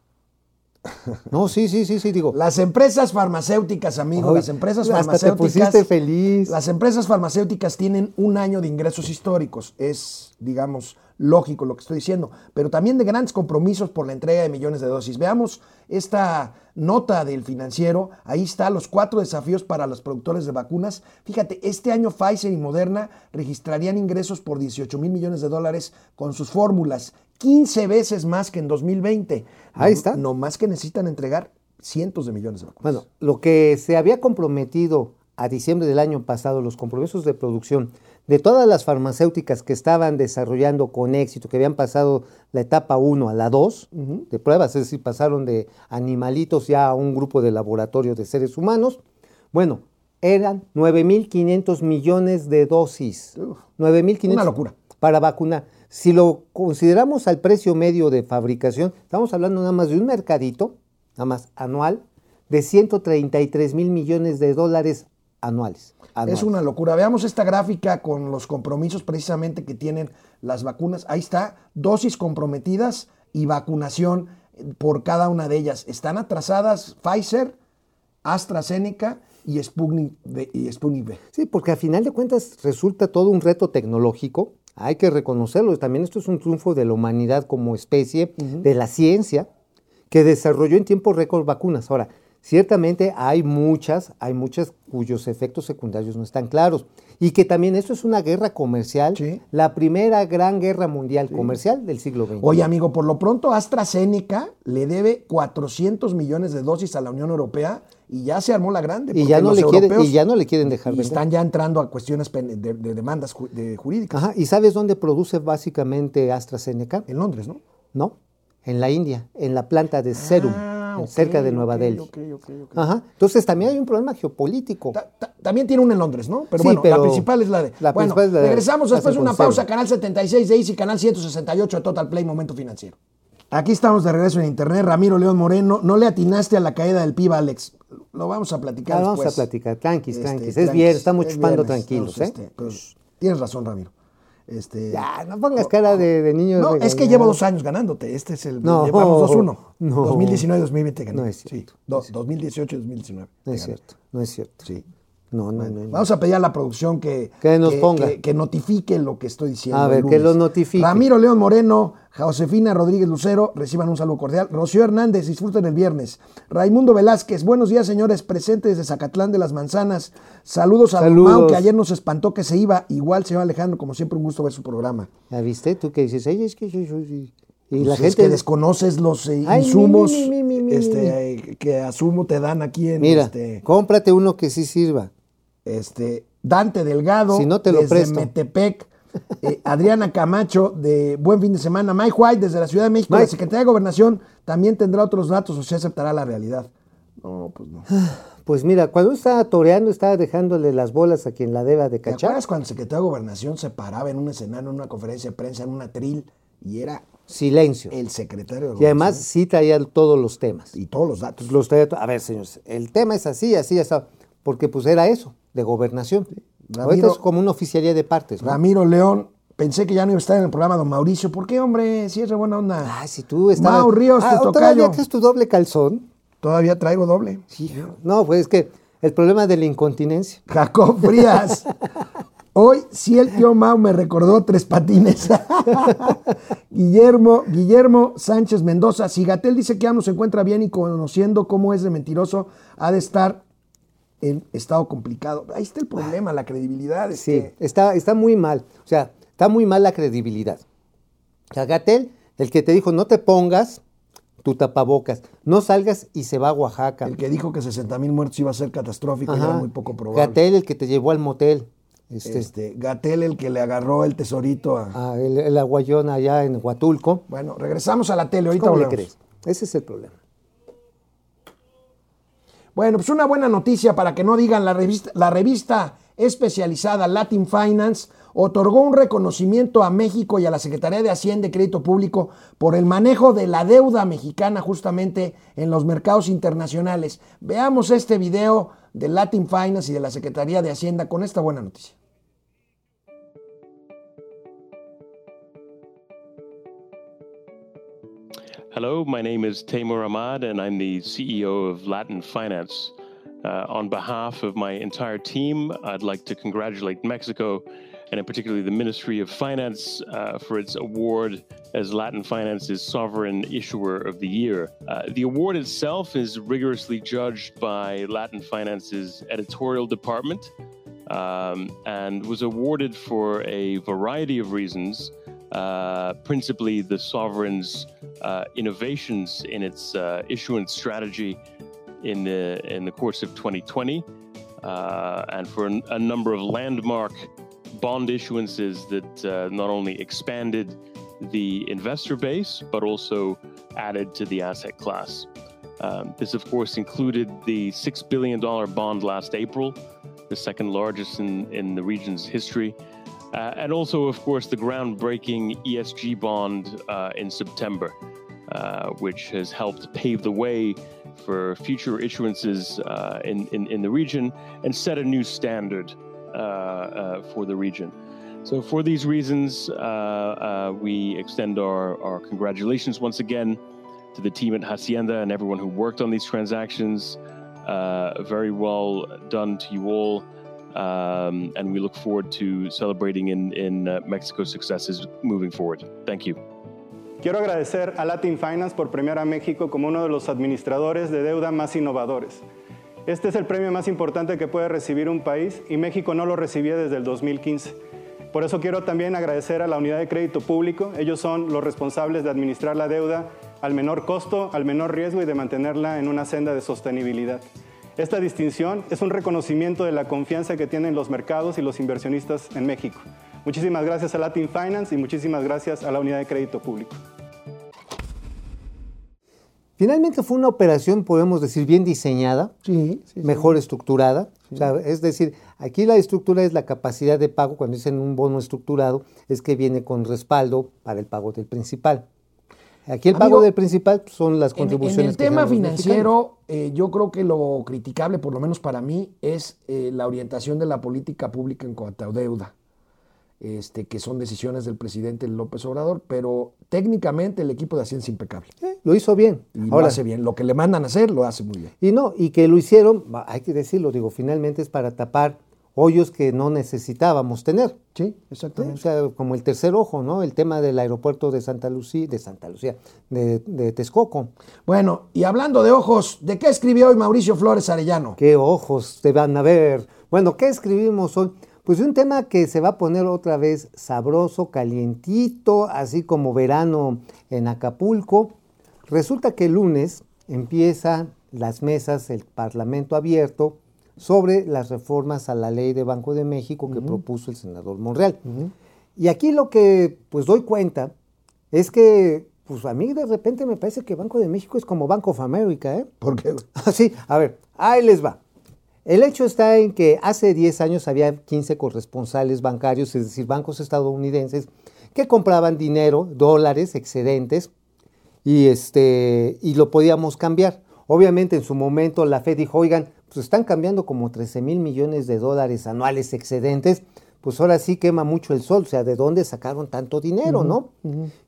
[LAUGHS] No, sí, sí, sí, sí, digo. Las empresas farmacéuticas, amigo, Ay, las empresas hasta te farmacéuticas. pusiste feliz. Las empresas farmacéuticas tienen un año de ingresos históricos. Es, digamos, lógico lo que estoy diciendo, pero también de grandes compromisos por la entrega de millones de dosis. Veamos esta nota del financiero. Ahí está los cuatro desafíos para los productores de vacunas. Fíjate, este año Pfizer y Moderna registrarían ingresos por 18 mil millones de dólares con sus fórmulas, 15 veces más que en 2020. Ahí No- está. No más que necesitan entregar cientos de millones de vacunas. Bueno, lo que se había comprometido a diciembre del año pasado los compromisos de producción de todas las farmacéuticas que estaban desarrollando con éxito, que habían pasado la etapa 1 a la 2 de pruebas, es decir, pasaron de animalitos ya a un grupo de laboratorio de seres humanos, bueno, eran 9.500 millones de dosis. 9.500 Una locura. para vacunar. Si lo consideramos al precio medio de fabricación, estamos hablando nada más de un mercadito, nada más anual, de 133 mil millones de dólares anuales. anuales. Es una locura. Veamos esta gráfica con los compromisos precisamente que tienen las vacunas. Ahí está, dosis comprometidas y vacunación por cada una de ellas. Están atrasadas Pfizer, AstraZeneca y Sputnik, y Sputnik V. Sí, porque a final de cuentas resulta todo un reto tecnológico. Hay que reconocerlo. También esto es un triunfo de la humanidad como especie, de la ciencia, que desarrolló en tiempo récord vacunas. Ahora, ciertamente hay muchas, hay muchas cuyos efectos secundarios no están claros. Y que también esto es una guerra comercial, Sí. la primera gran guerra mundial comercial del siglo XX. Oye, amigo, por lo pronto AstraZeneca le debe 400 millones de dosis a la Unión Europea y ya se armó la grande. y ya, no le quieren, y ya no le quieren dejar y vender. están ya entrando a cuestiones de, de demandas ju- de jurídicas. Ajá, ¿Y sabes dónde produce básicamente AstraZeneca? En Londres, ¿no? No, en la India, en la planta de Serum, Ah, ok, cerca de Nueva ok, Delhi. ok, ok, ok. Ajá. Entonces también hay un problema geopolítico. Ta- ta- También tiene una en Londres, ¿no? Pero Sí, bueno, la pero principal es la de. la bueno, principal es la de regresamos después de una pausa. Canal 76 de Easy, canal 168 de Total Play, Momento Financiero. Aquí estamos de regreso en internet. Ramiro León Moreno, no le atinaste a la caída del PIB, Alex. Lo vamos a platicar Ah, vamos después. a platicar, tranquis, Este, tranquis. Es tranquis, viernes, estamos es chupando viernes, tranquilos, ¿eh? este, pues, tienes razón, Ramiro. Este, Ya, no pongas cara de, de niño. no, es que llevo dos años ganándote. Este es el. No, llevamos 2-1. no. 2019 y 2020 gané. No es Sí, cierto, do- 2018 y 2019. No te es cierto, no es cierto. Sí. No, no, no. no. Vamos a pedir a la producción que, Que nos ponga. que, que notifique lo que estoy diciendo. A ver, que lo notifique. Ramiro León Moreno, Josefina Rodríguez Lucero, reciban un saludo cordial. Rocío Hernández, disfruten el viernes. Raimundo Velázquez, buenos días, señores, presentes desde Zacatlán de las Manzanas. Saludos a. Mau, que ayer nos espantó que se iba. Igual, señor Alejandro, como siempre, un gusto ver su programa. ¿Ya viste? Tú que dices, ay, es que yo soy... Y Pues la es gente... que desconoces los eh, Ay, insumos mi, mi, mi, mi, este, eh, que asumo te dan aquí en Mira, este, cómprate uno que sí sirva. Este, Dante Delgado, Si no te lo desde presto. Metepec, eh, Adriana Camacho de Buen Fin de Semana, Mike White desde la Ciudad de México, la Mike. Secretaría de Gobernación también tendrá otros datos o se aceptará la realidad. No, pues no. Pues mira, cuando estaba toreando, estaba dejándole las bolas a quien la deba de ¿Te cachar. acuerdas cuando el secretario de Gobernación se paraba en un escenario, en una conferencia de prensa, en una tril, y era Silencio. el secretario de Y además Gobernación? sí traía todos los temas. Y todos los datos. Los traía a ver, señores, el tema es así, así, así, porque pues era eso, de gobernación. Ramiro- Ahorita es como una oficialía de partes. ¿no? Ramiro León, pensé que ya no iba a estar en el programa don Mauricio. ¿Por qué, hombre? Si es re buena onda. Ay, si tú estabas... Mau Ríos, tu Ah, tocayo. ¿Todavía traes tu doble calzón? Todavía traigo doble. No, pues es que el problema de la incontinencia. Jacob Frías. [LAUGHS] Hoy sí el tío Mau me recordó tres patines. [LAUGHS] Guillermo, Guillermo Sánchez Mendoza. Si Gatel dice que AMLO se encuentra bien y conociendo cómo es de mentiroso, ha de estar en estado complicado. Ahí está el problema, la credibilidad. es Sí, que- está, está muy mal. O sea, está muy mal la credibilidad. O sea, Gatel, el que te dijo, no te pongas tu tapabocas, no salgas y se va a Oaxaca. el que dijo que 60 mil muertos iba a ser catastrófico Ajá. era muy poco probable. Gatel, el que te llevó al motel. Este, Este, Gatel, el que le agarró el tesorito a... a el, el aguayón allá en Huatulco. Bueno, regresamos a la tele, ahorita ¿Cómo le crees? Ese es el problema. Bueno, pues una buena noticia para que no digan la revista, la revista especializada Latin Finance otorgó un reconocimiento a México y a la Secretaría de Hacienda y Crédito Público por el manejo de la deuda mexicana justamente en los mercados internacionales. Veamos este video de Latin Finance y de la Secretaría de Hacienda con esta buena noticia. Hello, my name is Taimur Ahmad, and I'm the CEO of Latin Finance. Uh, on behalf of my entire team, I'd like to congratulate Mexico, and in particular the Ministry of Finance, uh, for its award as Latin Finance's Sovereign Issuer of the Year. Uh, the award itself is rigorously judged by Latin Finance's editorial department um, and was awarded for a variety of reasons, uh, principally the sovereign's uh, innovations in its uh, issuance strategy in the in the course of 2020, uh, and for an, a number of landmark bond issuances that uh, not only expanded the investor base but also added to the asset class. Um, this, of course, included the $6 billion bond last April, the second largest in, in the region's history, uh, and also, of course, the groundbreaking ESG bond uh, in September, uh, which has helped pave the way for future issuances uh, in, in, in, the region and set a new standard uh, uh, for the region. So, for these reasons, we extend our, our congratulations once again to the team at Hacienda and everyone who worked on these transactions. very well done to you all. Um, and we look forward to celebrating in, in uh, Mexico's successes moving forward. Thank you. Quiero agradecer a Latin Finance por premiar a México como uno de los administradores de deuda más innovadores. Este es el premio más importante que puede recibir un país y México no lo recibía desde el 2015. Por eso quiero también agradecer a la Unidad de Crédito Público. Ellos son los responsables de administrar la deuda al menor costo, al menor riesgo y de mantenerla en una senda de sostenibilidad. Esta distinción es un reconocimiento de la confianza que tienen los mercados y los inversionistas en México. Muchísimas gracias a Latin Finance y muchísimas gracias a la Unidad de Crédito Público. Finalmente fue una operación, podemos decir, bien diseñada, sí, mejor estructurada. es decir, aquí la estructura es la capacidad de pago, cuando dicen un bono estructurado, es que viene con respaldo para el pago del principal. Aquí el pago del principal son las contribuciones. En, el tema financiero, eh, yo creo que lo criticable, por lo menos para mí, es eh, la orientación de la política pública en cuanto a deuda, este, que son decisiones del presidente López Obrador, pero técnicamente el equipo de Hacienda es impecable. lo hizo bien. Y lo hace bien. Lo que le mandan a hacer, lo hace muy bien. Y no, y que lo hicieron, hay que decirlo, digo, finalmente es para tapar hoyos que no necesitábamos tener. Sí, exactamente. O sea, como el tercer ojo, ¿no? El tema del aeropuerto de Santa Lucía, de Santa Lucía, de, de, Texcoco. Bueno, y hablando de ojos, ¿de qué escribió hoy Mauricio Flores Arellano? ¿Qué ojos te van a ver? Bueno, ¿qué escribimos hoy? Pues un tema que se va a poner otra vez sabroso, calientito, así como verano en Acapulco. Resulta que el lunes empiezan las mesas, el Parlamento abierto, sobre las reformas a la ley de Banco de México que propuso el senador Monreal. Y aquí lo que pues doy cuenta es que pues a mí de repente me parece que Banco de México es como Bank of America, ¿eh? ¿Por qué? [LAUGHS] Sí, a ver, ahí les va. El hecho está en que hace 10 años había 15 corresponsales bancarios, es decir, bancos estadounidenses, que compraban dinero, dólares, excedentes, y, este, y lo podíamos cambiar. Obviamente en su momento la Fed dijo, oigan, pues están cambiando como 13 mil millones de dólares anuales excedentes, pues ahora sí quema mucho el sol, o sea, ¿de dónde sacaron tanto dinero, no?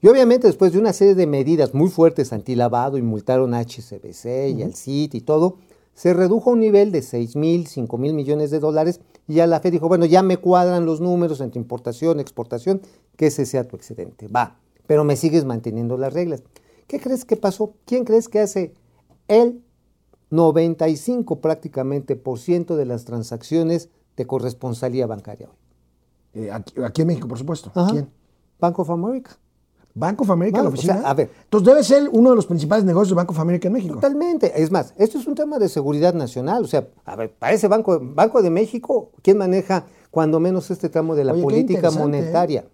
Y obviamente después de una serie de medidas muy fuertes antilavado y multaron a HCBC y al CIT y todo, se redujo a un nivel de 6 mil, 5 mil millones de dólares y ya la Fed dijo, bueno, ya me cuadran los números entre importación, exportación, que ese sea tu excedente, va, pero me sigues manteniendo las reglas. ¿Qué crees que pasó? ¿Quién crees que hace el 95 prácticamente por ciento de las transacciones de corresponsalía bancaria hoy. Eh, aquí, en México, por supuesto. ¿Quién? Bank of America. Bank of America, la oficina. a ver. Entonces debe ser uno de los principales negocios de Bank of America en México. Totalmente. Es más, esto es un tema de seguridad nacional. O sea, a ver, parece Banco, Banco de México, ¿quién maneja cuando menos este tramo de la política ¿eh?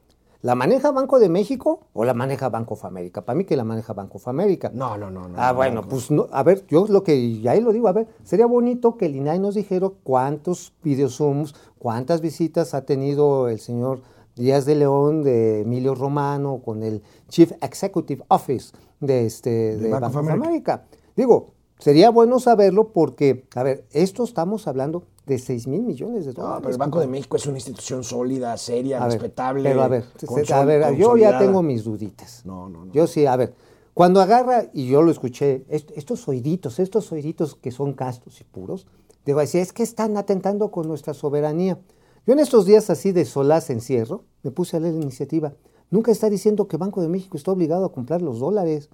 ¿La maneja Banco de México o la maneja Banco of America? Para mí que la maneja Banco of America. No, no, no. no ah, bueno, pues no, a ver, yo lo que, ya ahí lo digo, a ver, sería bonito que el INAI nos dijera cuántos videozooms, cuántas visitas ha tenido el señor Díaz de León, de Emilio Romano, con el Chief Executive Office de, este, de, Banco, of America. Digo, sería bueno saberlo porque, a ver, esto estamos hablando de 6 mil millones de dólares. No, pero el Banco de México es una institución sólida, seria, respetable. pero a ver, a ver, yo ya tengo mis duditas. No, no, no. Yo sí, a ver, cuando agarra, y yo lo escuché, estos oíditos, estos oíditos que son castos y puros, digo, decir, es que están atentando con nuestra soberanía. Yo en estos días así de solaz encierro, me puse a leer la iniciativa. Nunca está diciendo que Banco de México está obligado a comprar los dólares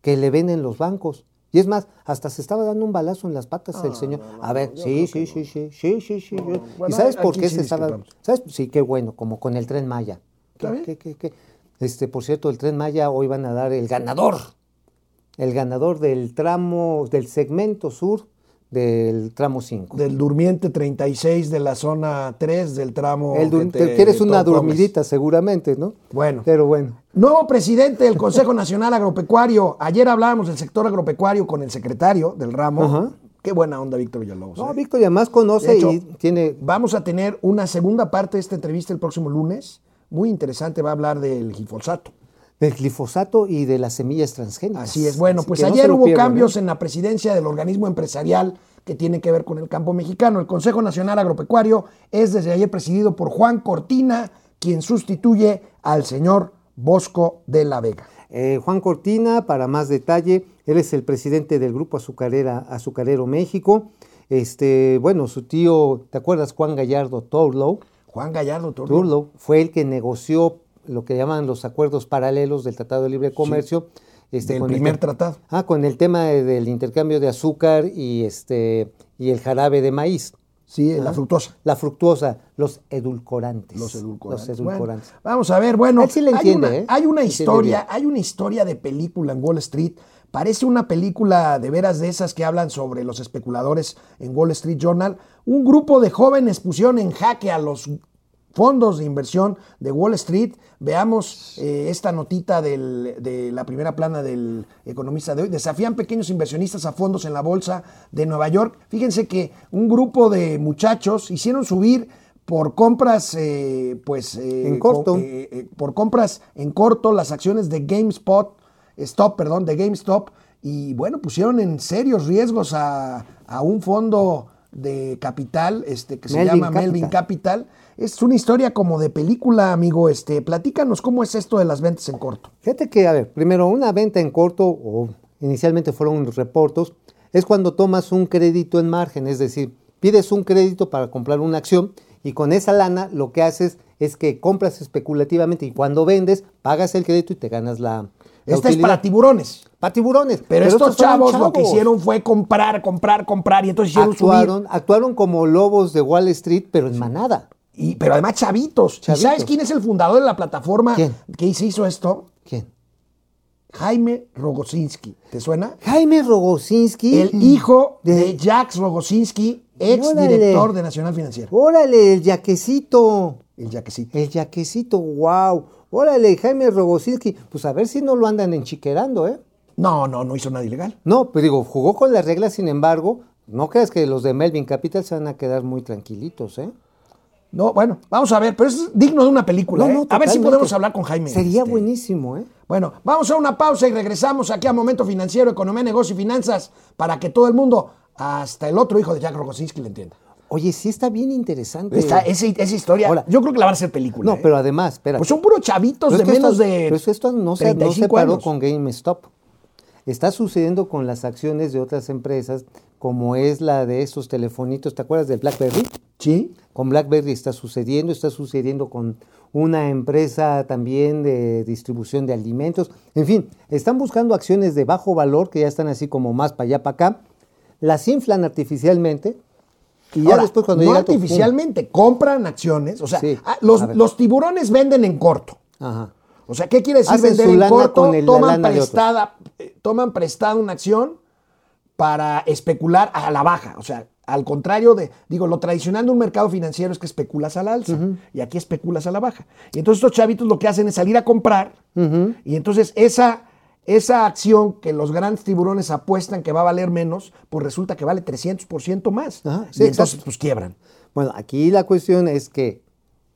que le venden los bancos. Y es más, hasta se estaba dando un balazo en las patas el señor. a ver, sí, sí, sí, sí, sí, sí, sí, ¿Y sabes por qué se estaba? ¿Sabes? Sí, qué bueno, como con el tren Maya. ¿Qué, qué, qué, Este, por cierto, el tren Maya hoy van a dar el ganador. El ganador del tramo, del segmento sur del tramo 5. Del durmiente 36 de la zona 3 del tramo. El te te quieres una dormidita seguramente, ¿no? Bueno. Pero bueno. Nuevo presidente del Consejo Nacional Agropecuario. Ayer hablábamos del sector agropecuario con el secretario del ramo. Ajá. Qué buena onda, Víctor Villalobos. No, ¿eh? Víctor ya más De conoce hecho, y tiene Vamos a tener una segunda parte de esta entrevista el próximo lunes. Muy interesante, va a hablar del glifosato. Del glifosato y de las semillas transgénicas. Así es. Bueno, Así pues no ayer hubo pierdan, cambios ¿eh? en la presidencia del organismo empresarial que tiene que ver con el campo mexicano. El Consejo Nacional Agropecuario es desde ayer presidido por Juan Cortina, quien sustituye al señor Bosco de la Vega. Eh, Juan Cortina, para más detalle, él es el presidente del Grupo Azucarera, Azucarero México. Este, bueno, su tío, ¿te acuerdas? Juan Gallardo Torlow. Juan Gallardo Torlow. Turlow fue el que negoció lo que llaman los acuerdos paralelos del Tratado de Libre Comercio. este, Del con el primer tratado. Ah, con el tema de- del intercambio de azúcar y, este, y el jarabe de maíz. Sí, la fructuosa. La fructuosa, los edulcorantes. Los edulcorantes. Los edulcorantes. Bueno, vamos a ver, bueno, sí le hay, entiende, una, ¿eh? hay una Sí historia, hay una historia de película en Wall Street. Parece una película de veras de esas que hablan sobre los especuladores en Wall Street Journal. Un grupo de jóvenes pusieron en jaque a los fondos de inversión de Wall Street. Veamos eh, esta notita del- de la primera plana del economista de hoy. Desafían pequeños inversionistas a fondos en la bolsa de Nueva York. Fíjense que un grupo de muchachos hicieron subir por compras, eh, pues, eh, En corto. co- por compras en corto las acciones de GameSpot, Stop, perdón, de GameStop, y bueno, pusieron en serios riesgos a, a un fondo de capital este, que se Melvin llama Melvin Capital. Es una historia como de película, amigo. Este, platícanos cómo es esto de las ventas en corto. Fíjate que, a ver, primero, una venta en corto, o inicialmente fueron reportos, es cuando tomas un crédito en margen, es decir, pides un crédito para comprar una acción y con esa lana lo que haces es que compras especulativamente y cuando vendes, pagas el crédito y te ganas la. Esta es para tiburones. Para tiburones. Pero, estos chavos, lo que hicieron fue comprar, comprar, comprar y entonces hicieron subir. actuaron, actuaron como lobos de Wall Street, pero en manada. Y, pero además chavitos. ¿Y sabes quién es el fundador de la plataforma ¿Quién? que se hizo esto? ¿Quién? Jaime Rogosinski. ¿Te suena? Jaime Rogosinski. El hijo de Jacques Rogosinski, ex Órale. director de Nacional Financiera. Órale, el yaquecito. El yaquecito. El yaquecito, wow. Órale, Jaime Rogosinski. Pues a ver si no lo andan enchiquerando, ¿eh? No, no, no hizo nada ilegal. No, pero digo, jugó con las reglas, sin embargo, no creas que los de Melvin Capital se van a quedar muy tranquilitos, ¿eh? No, bueno, vamos a ver, pero es digno de una película. No, ¿eh? no, a ver si podemos hablar con Jaime. Sería Este, buenísimo, ¿eh? Bueno, vamos a una pausa y regresamos aquí a Momento Financiero, Economía, Negocio y Finanzas para que todo el mundo, hasta el otro hijo de Jack Rogosinski, le entienda. Oye, sí está bien interesante. Esa historia, Ahora- yo creo que la van a hacer película. No, ¿eh? pero además, espera. Pues son puros chavitos de menos de Pero es que esto no se, no se 35 paró años. con GameStop. Está sucediendo con las acciones de otras empresas, como es la de esos telefonitos. ¿Te acuerdas del BlackBerry? Sí. Con BlackBerry está sucediendo, está sucediendo con una empresa también de distribución de alimentos. En fin, están buscando acciones de bajo valor que ya están así como más para allá, para acá. Las inflan artificialmente y ya Ahora, después cuando no llega... tu- ¡pum! artificialmente, compran acciones. O sea, Sí, ah, los, a los tiburones venden en corto. Ajá. O sea, ¿qué quiere decir Hacen vender en corto? con el- la toman, prestada, eh, toman prestada una acción para especular a la baja. O sea, al contrario de, digo, lo tradicional de un mercado financiero es que especulas al alza y aquí especulas a la baja. Y entonces estos chavitos lo que hacen es salir a comprar y entonces esa, esa acción que los grandes tiburones apuestan que va a valer menos, pues resulta que vale 300% más. Ajá, y entonces pues quiebran. Bueno, aquí la cuestión es que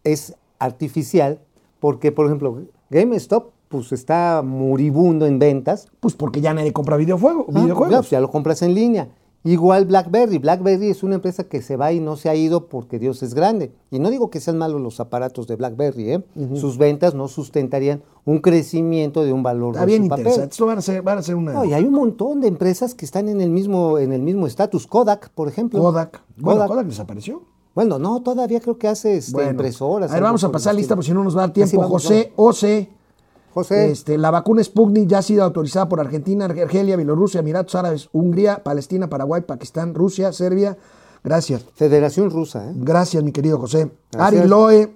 es artificial porque, por ejemplo, GameStop pues está moribundo en ventas. Pues porque ya nadie compra Ah, videojuegos. ya, pues ya lo compras en línea. Igual BlackBerry. BlackBerry es una empresa que se va y no se ha ido porque Dios es grande. Y no digo que sean malos los aparatos de BlackBerry, ¿eh? Sus ventas no sustentarían un crecimiento de un valor Está de bien su papel. interesante. Esto van a ser, van a ser una... No, y hay un montón de empresas que están en el mismo en el mismo estatus. Kodak, por ejemplo. Kodak. Bueno, Kodak. Kodak desapareció. Bueno, no, todavía creo que hace este, Bueno, impresoras. A ver, vamos a pasar lista porque si no nos va a dar tiempo. José Ose. José. Este, la vacuna Sputnik ya ha sido autorizada por Argentina, Argelia, Bielorrusia, Emiratos Árabes, Hungría, Palestina, Paraguay, Pakistán, Rusia, Serbia. Gracias. Federación Rusa, ¿eh? Gracias, mi querido José. Gracias. Ari Loe,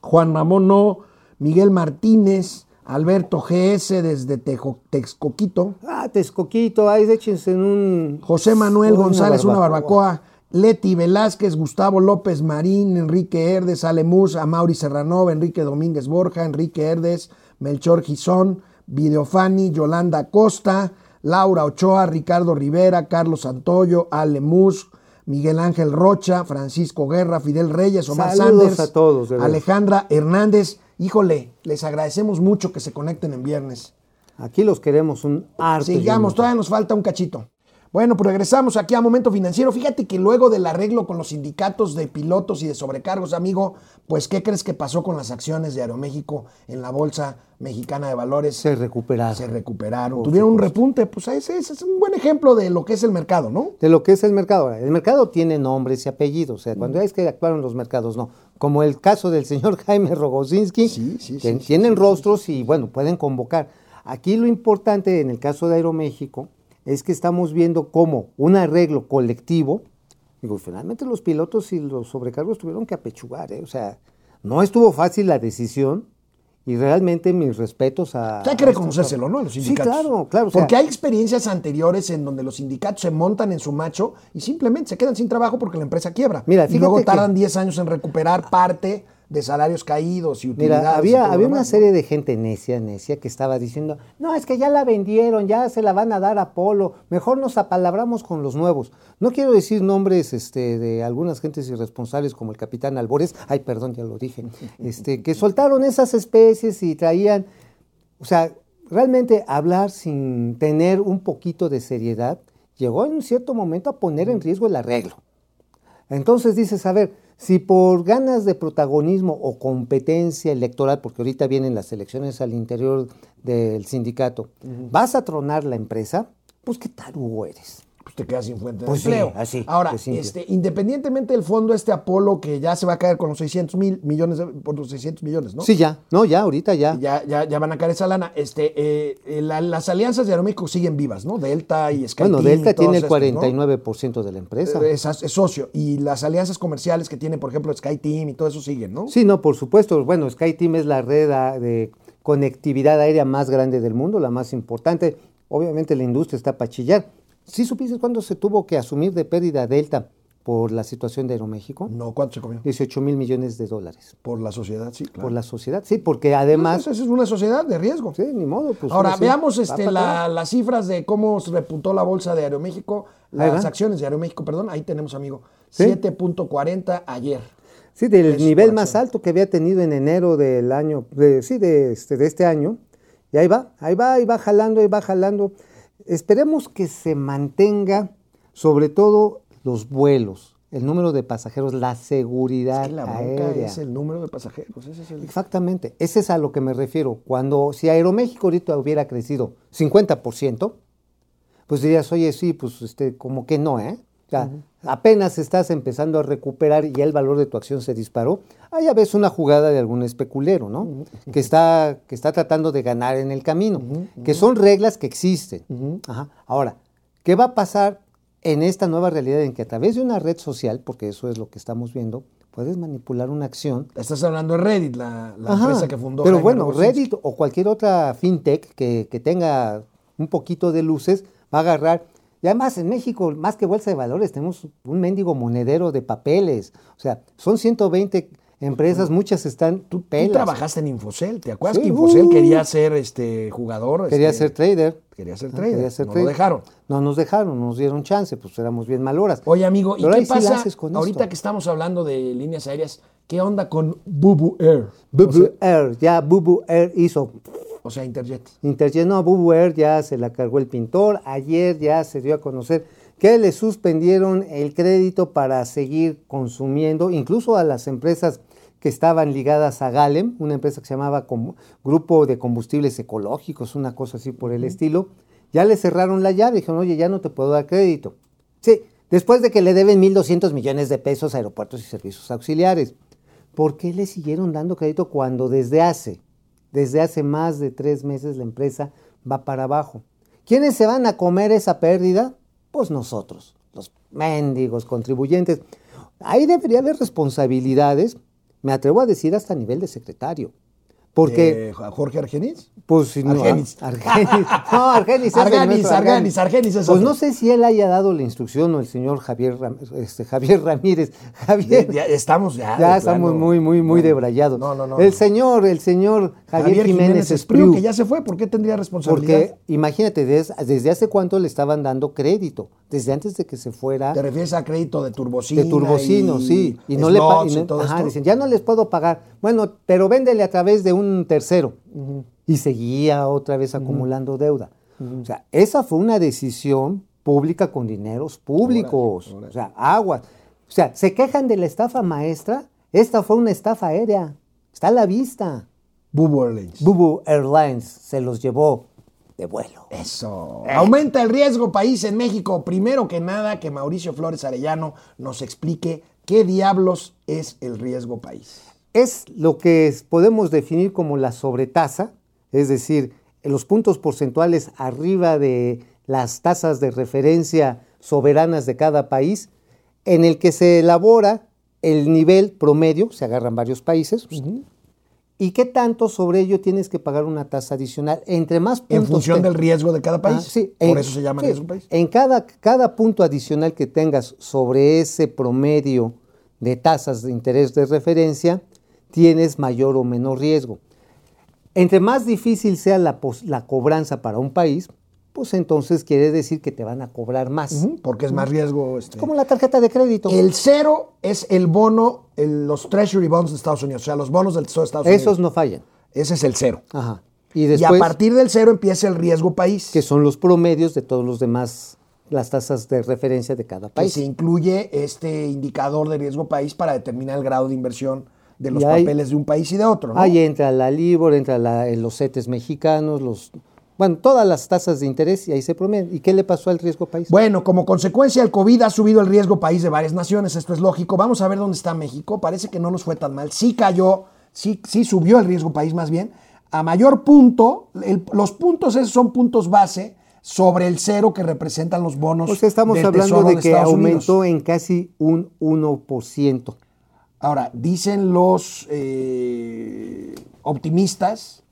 Juan Ramón No, Miguel Martínez, Alberto GS desde Tejo- Texcoquito. Ah, Texcoquito, ahí échense en un... José Manuel una González, una barbacoa. Leti Velázquez, Gustavo López Marín, Enrique Herdes, Ale Mus, Amaury Serranova, Enrique Domínguez Borja, Enrique Herdes, Melchor Gizón, Videofani, Yolanda Costa, Laura Ochoa, Ricardo Rivera, Carlos Santoyo, Ale Mus, Miguel Ángel Rocha, Francisco Guerra, Fidel Reyes, Omar Saludos Sanders, a todos. Alejandra Hernández. Híjole, les agradecemos mucho que se conecten en viernes. Aquí los queremos un un Sigamos, todavía nos falta un cachito. Bueno, pues regresamos aquí a Momento Financiero. Fíjate que luego del arreglo con los sindicatos de pilotos y de sobrecargos, amigo, pues ¿qué crees que pasó con las acciones de Aeroméxico en la Bolsa Mexicana de Valores? Se recuperaron. Se recuperaron. Tuvieron un repunte, pues ese, ese es un buen ejemplo de lo que es el mercado, ¿no? de lo que es el mercado. El mercado tiene nombres y apellidos, o sea, cuando es que actuaron los mercados, no. Como el caso del señor [LAUGHS] Jaime Rogozinski, Sí, sí, que sí, tienen rostros y bueno, pueden convocar. Aquí lo importante en el caso de Aeroméxico es que estamos viendo cómo un arreglo colectivo, digo, finalmente los pilotos y los sobrecargos tuvieron que apechugar, ¿eh? o sea, no estuvo fácil la decisión y realmente mis respetos a... Hay que reconocérselo, ¿no? A los Sí, sindicatos. claro, claro. o sea, Porque hay experiencias anteriores en donde los sindicatos se montan en su macho y simplemente se quedan sin trabajo porque la empresa quiebra. Mira, y luego tardan 10 años en recuperar parte de salarios caídos y utilidades. Mira, había, había una serie de gente necia, necia, que estaba diciendo, no, es que ya la vendieron, ya se la van a dar a Polo, mejor nos apalabramos con los nuevos. No quiero decir nombres este, de algunas gentes irresponsables como el capitán Albores, ay, perdón, ya lo dije, [LAUGHS] este, que soltaron esas especies y traían, o sea, realmente hablar sin tener un poquito de seriedad llegó en un cierto momento a poner en riesgo el arreglo. Entonces dices, a ver, si por ganas de protagonismo o competencia electoral, porque ahorita vienen las elecciones al interior del sindicato, vas a tronar la empresa, pues qué tarugo eres. Pues te quedas sin fuente Pues de sí, empleo. así, Ahora, este, independientemente del fondo, este Apolo que ya se va a caer con los 600 mil millones, de- por los 600 millones, ¿no? Sí, ya, no, ya, ahorita ya. Ya, ya, ya van a caer esa lana. Este, eh, eh, la- las alianzas de Aeroméxico siguen vivas, ¿no? Delta y SkyTeam. Bueno, Delta y tiene el estos, ¿no? 49% de la empresa. Eh, Es, es socio. Y las alianzas comerciales que tiene, por ejemplo, SkyTeam y todo eso siguen, ¿no? Sí, no, por supuesto. Bueno, SkyTeam es la red de conectividad aérea más grande del mundo, la más importante. Obviamente la industria está para chillar. ¿Sí supiste cuándo se tuvo que asumir de pérdida Delta por la situación de Aeroméxico? No, ¿cuánto se comió? 18 mil millones de dólares. Por la sociedad, sí, claro. Por la sociedad, sí, porque además... Pues, esa es una sociedad de riesgo. Sí, ni modo. Pues Ahora, sí, veamos este, la- las cifras de cómo se repuntó la bolsa de Aeroméxico, las acciones de Aeroméxico, perdón, ahí tenemos, amigo. Sí. 7.40 ayer. Sí, del nivel más alto que había tenido en enero del año, de, sí, de este, de este año. Y ahí va, ahí va, ahí va jalando, ahí va jalando. Esperemos que se mantenga, sobre todo los vuelos, el número de pasajeros, la seguridad Es que la aérea. es el número de pasajeros. Ese es el... Exactamente, ese es a lo que me refiero. Cuando, si Aeroméxico ahorita hubiera crecido 50%, pues dirías, oye, sí, pues este, como que no, ¿eh? Apenas estás empezando a recuperar y ya el valor de tu acción se disparó, ahí ya ves una jugada de algún especulero, ¿no? que, está, que está tratando de ganar en el camino, que son reglas que existen. Ajá. Ahora, ¿qué va a pasar en esta nueva realidad en que a través de una red social, porque eso es lo que estamos viendo, puedes manipular una acción Estás hablando de Reddit, la, la Ajá, empresa que fundó. Pero Jaime bueno. Reddit o cualquier otra fintech que, que tenga un poquito de luces va a agarrar. Y además en México, más que bolsa de valores, tenemos un mendigo monedero de papeles. O sea, son 120 empresas, muchas están Tú, trabajaste en Infocel, ¿te acuerdas Sí, que Infocel uh. quería ser este jugador? Quería este, ser trader. Quería ser Ah, trader. quería ser no trader. lo dejaron. No nos dejaron, no nos dieron chance, pues éramos bien maloras. Oye, amigo, ¿y Pero qué sí pasa haces con ahorita esto. que estamos hablando de líneas aéreas? ¿Qué onda con Bubu Air? Bubu O sea, Air, ya Bubu Air hizo o sea, Interjet. Interjet, no, Bubu Air ya se la cargó el pintor. Ayer ya se dio a conocer que le suspendieron el crédito para seguir consumiendo, incluso a las empresas que estaban ligadas a Galem, una empresa que se llamaba Grupo de Combustibles Ecológicos, una cosa así por el estilo. Ya le cerraron la llave, dijeron, oye, ya no te puedo dar crédito. Sí, después de que le deben 1.200 millones de pesos a aeropuertos y servicios auxiliares. ¿Por qué le siguieron dando crédito cuando desde hace, desde hace más de tres meses la empresa va para abajo? ¿Quiénes se van a comer esa pérdida? Pues nosotros, los mendigos contribuyentes. Ahí debería haber responsabilidades, me atrevo a decir hasta a nivel de secretario. Porque, Eh, Jorge Argenis. pues, si no, Argenis. Argenis. [LAUGHS] No, Argenis. nuestro, Arganis, Argenis es Pues otro. no sé si él haya dado la instrucción o el señor Javier, Ram- este, Javier Ramírez. [LAUGHS] Javier, Ya, ya estamos ya. ya estamos plano. muy, muy, muy debrayados. No, no, no. El señor, el señor Javier, Jiménez, Espriu, Espriu. que ya se fue, ¿por qué tendría responsabilidad? Porque imagínate, des- desde hace cuánto le estaban dando crédito, desde antes de que se fuera ¿Te refieres a crédito de turbocina? de turbocino, sí, y no le y y todo ajá, esto? dicen, ya no les puedo pagar. Bueno, pero véndele a través de un tercero. Y seguía otra vez acumulando deuda. O sea, esa fue una decisión pública con dineros públicos. O sea, aguas. O sea, se quejan de la estafa maestra. Esta fue una estafa aérea. Está a la vista. Bubu Airlines. Bubu Airlines se los llevó de vuelo. Eso. Aumenta el riesgo país en México. Primero que nada, que Mauricio Flores Arellano nos explique qué diablos es el riesgo país. Es lo que podemos definir como la sobretasa, es decir, los puntos porcentuales arriba de las tasas de referencia soberanas de cada país, en el que se elabora el nivel promedio, se agarran varios países, y qué tanto sobre ello tienes que pagar una tasa adicional. Entre más puntos En función te- del riesgo de cada país. Ah, sí, Por en- eso se llama sí, riesgo país. En cada, cada punto adicional que tengas sobre ese promedio de tasas de interés de referencia, tienes mayor o menor riesgo. Entre más difícil sea la, la cobranza para un país, pues entonces quiere decir que te van a cobrar más. Porque es más riesgo. Este. Como la tarjeta de crédito. El cero es el bono, el- los Treasury Bonds de Estados Unidos, o sea, los bonos del Tesoro de Estados Esos Unidos. no fallan. Ese es el cero. Ajá. Y a partir del cero empieza el riesgo país, que son los promedios de todos los demás, las tasas de referencia de cada que país. se incluye este indicador de riesgo país para determinar el grado de inversión de los ahí- papeles de un país y de otro. ¿no? Ahí entra la LIBOR, entra la- eh, los CETES mexicanos, los, bueno, todas las tasas de interés y ahí se promedian. ¿Y qué le pasó al riesgo país? Bueno, como consecuencia del COVID ha subido el riesgo país de varias naciones, esto es lógico. Vamos a ver dónde está México. Parece que no nos fue tan mal. Sí cayó, sí, sí subió el riesgo país más bien. A mayor punto, el- los puntos esos son puntos base sobre el cero que representan los bonos. Pues estamos del hablando de que Estados aumentó Unidos. en casi un 1%. Ahora, dicen los eh, optimistas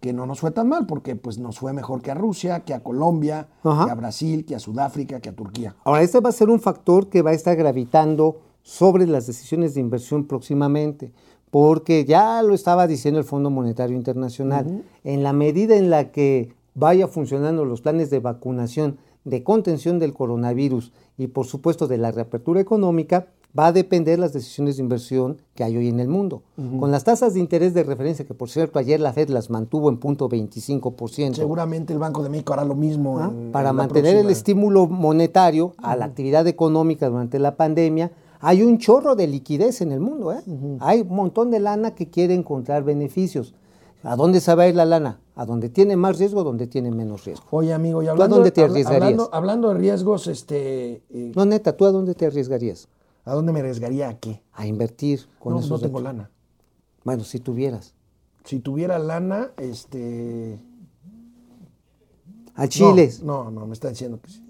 que no nos fue tan mal porque pues, nos fue mejor que a Rusia, que a Colombia, que a Brasil, que a Sudáfrica, que a Turquía. Ahora, este va a ser un factor que va a estar gravitando sobre las decisiones de inversión próximamente, porque ya lo estaba diciendo el Fondo Monetario Internacional, en la medida en la que vaya funcionando los planes de vacunación, de contención del coronavirus y por supuesto de la reapertura económica, va a depender las decisiones de inversión que hay hoy en el mundo. Con las tasas de interés de referencia, que por cierto ayer la Fed las mantuvo en punto 25%. Seguramente el Banco de México hará lo mismo. ¿ah? en- para en mantener el estímulo monetario a la actividad económica durante la pandemia, hay un chorro de liquidez en el mundo. ¿eh? Hay un montón de lana que quiere encontrar beneficios. ¿A dónde se va a ir la lana? A donde tiene más riesgo, donde tiene menos riesgo. Oye, amigo, y a hablando, dónde te habla- arriesgarías? hablando, hablando de riesgos, este, eh, No, neta, ¿tú a dónde te arriesgarías? ¿A dónde me arriesgaría a qué? A invertir con No, esos no tengo lana. Bueno, si tuvieras. Si tuviera lana, este... A Chile. No, no, no, me está diciendo que sí.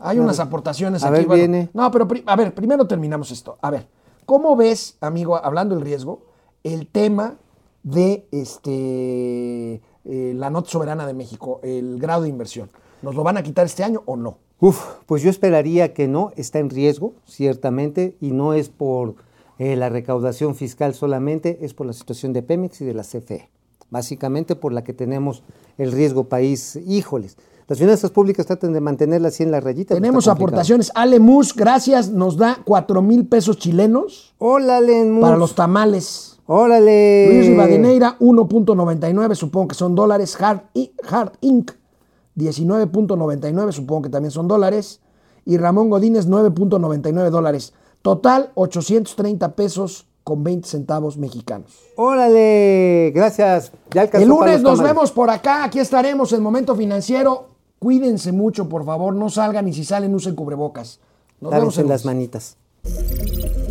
Hay unas aportaciones a aquí. ver, bueno, viene. No, pero a ver, primero terminamos esto. A ver, ¿cómo ves, amigo, hablando del riesgo, el tema de este eh, la nota soberana de México, el grado de inversión? ¿Nos lo van a quitar este año o no? Uf, pues yo esperaría que no, está en riesgo, ciertamente, y no es por eh, la recaudación fiscal solamente, es por la situación de Pemex y de la CFE, básicamente por la que tenemos el riesgo país. Híjoles, las finanzas públicas tratan de mantenerla así en la rayita. Tenemos aportaciones. Ale Mus, gracias, nos da 4 mil pesos chilenos Órale, Mus. para los tamales. Órale. Luis Rivadeneira, 1.99, supongo que son dólares. Hard, Hard Inc., 19.99, supongo que también son dólares. Y Ramón Godínez, 9.99 dólares. Total, 830 pesos con 20 centavos mexicanos. Órale, gracias. Ya El lunes nos tamales. vemos por acá. Aquí estaremos en Momento Financiero. Cuídense mucho, por favor. No salgan y si salen, usen cubrebocas. Nos vemos Lávense el las lunes. manitas.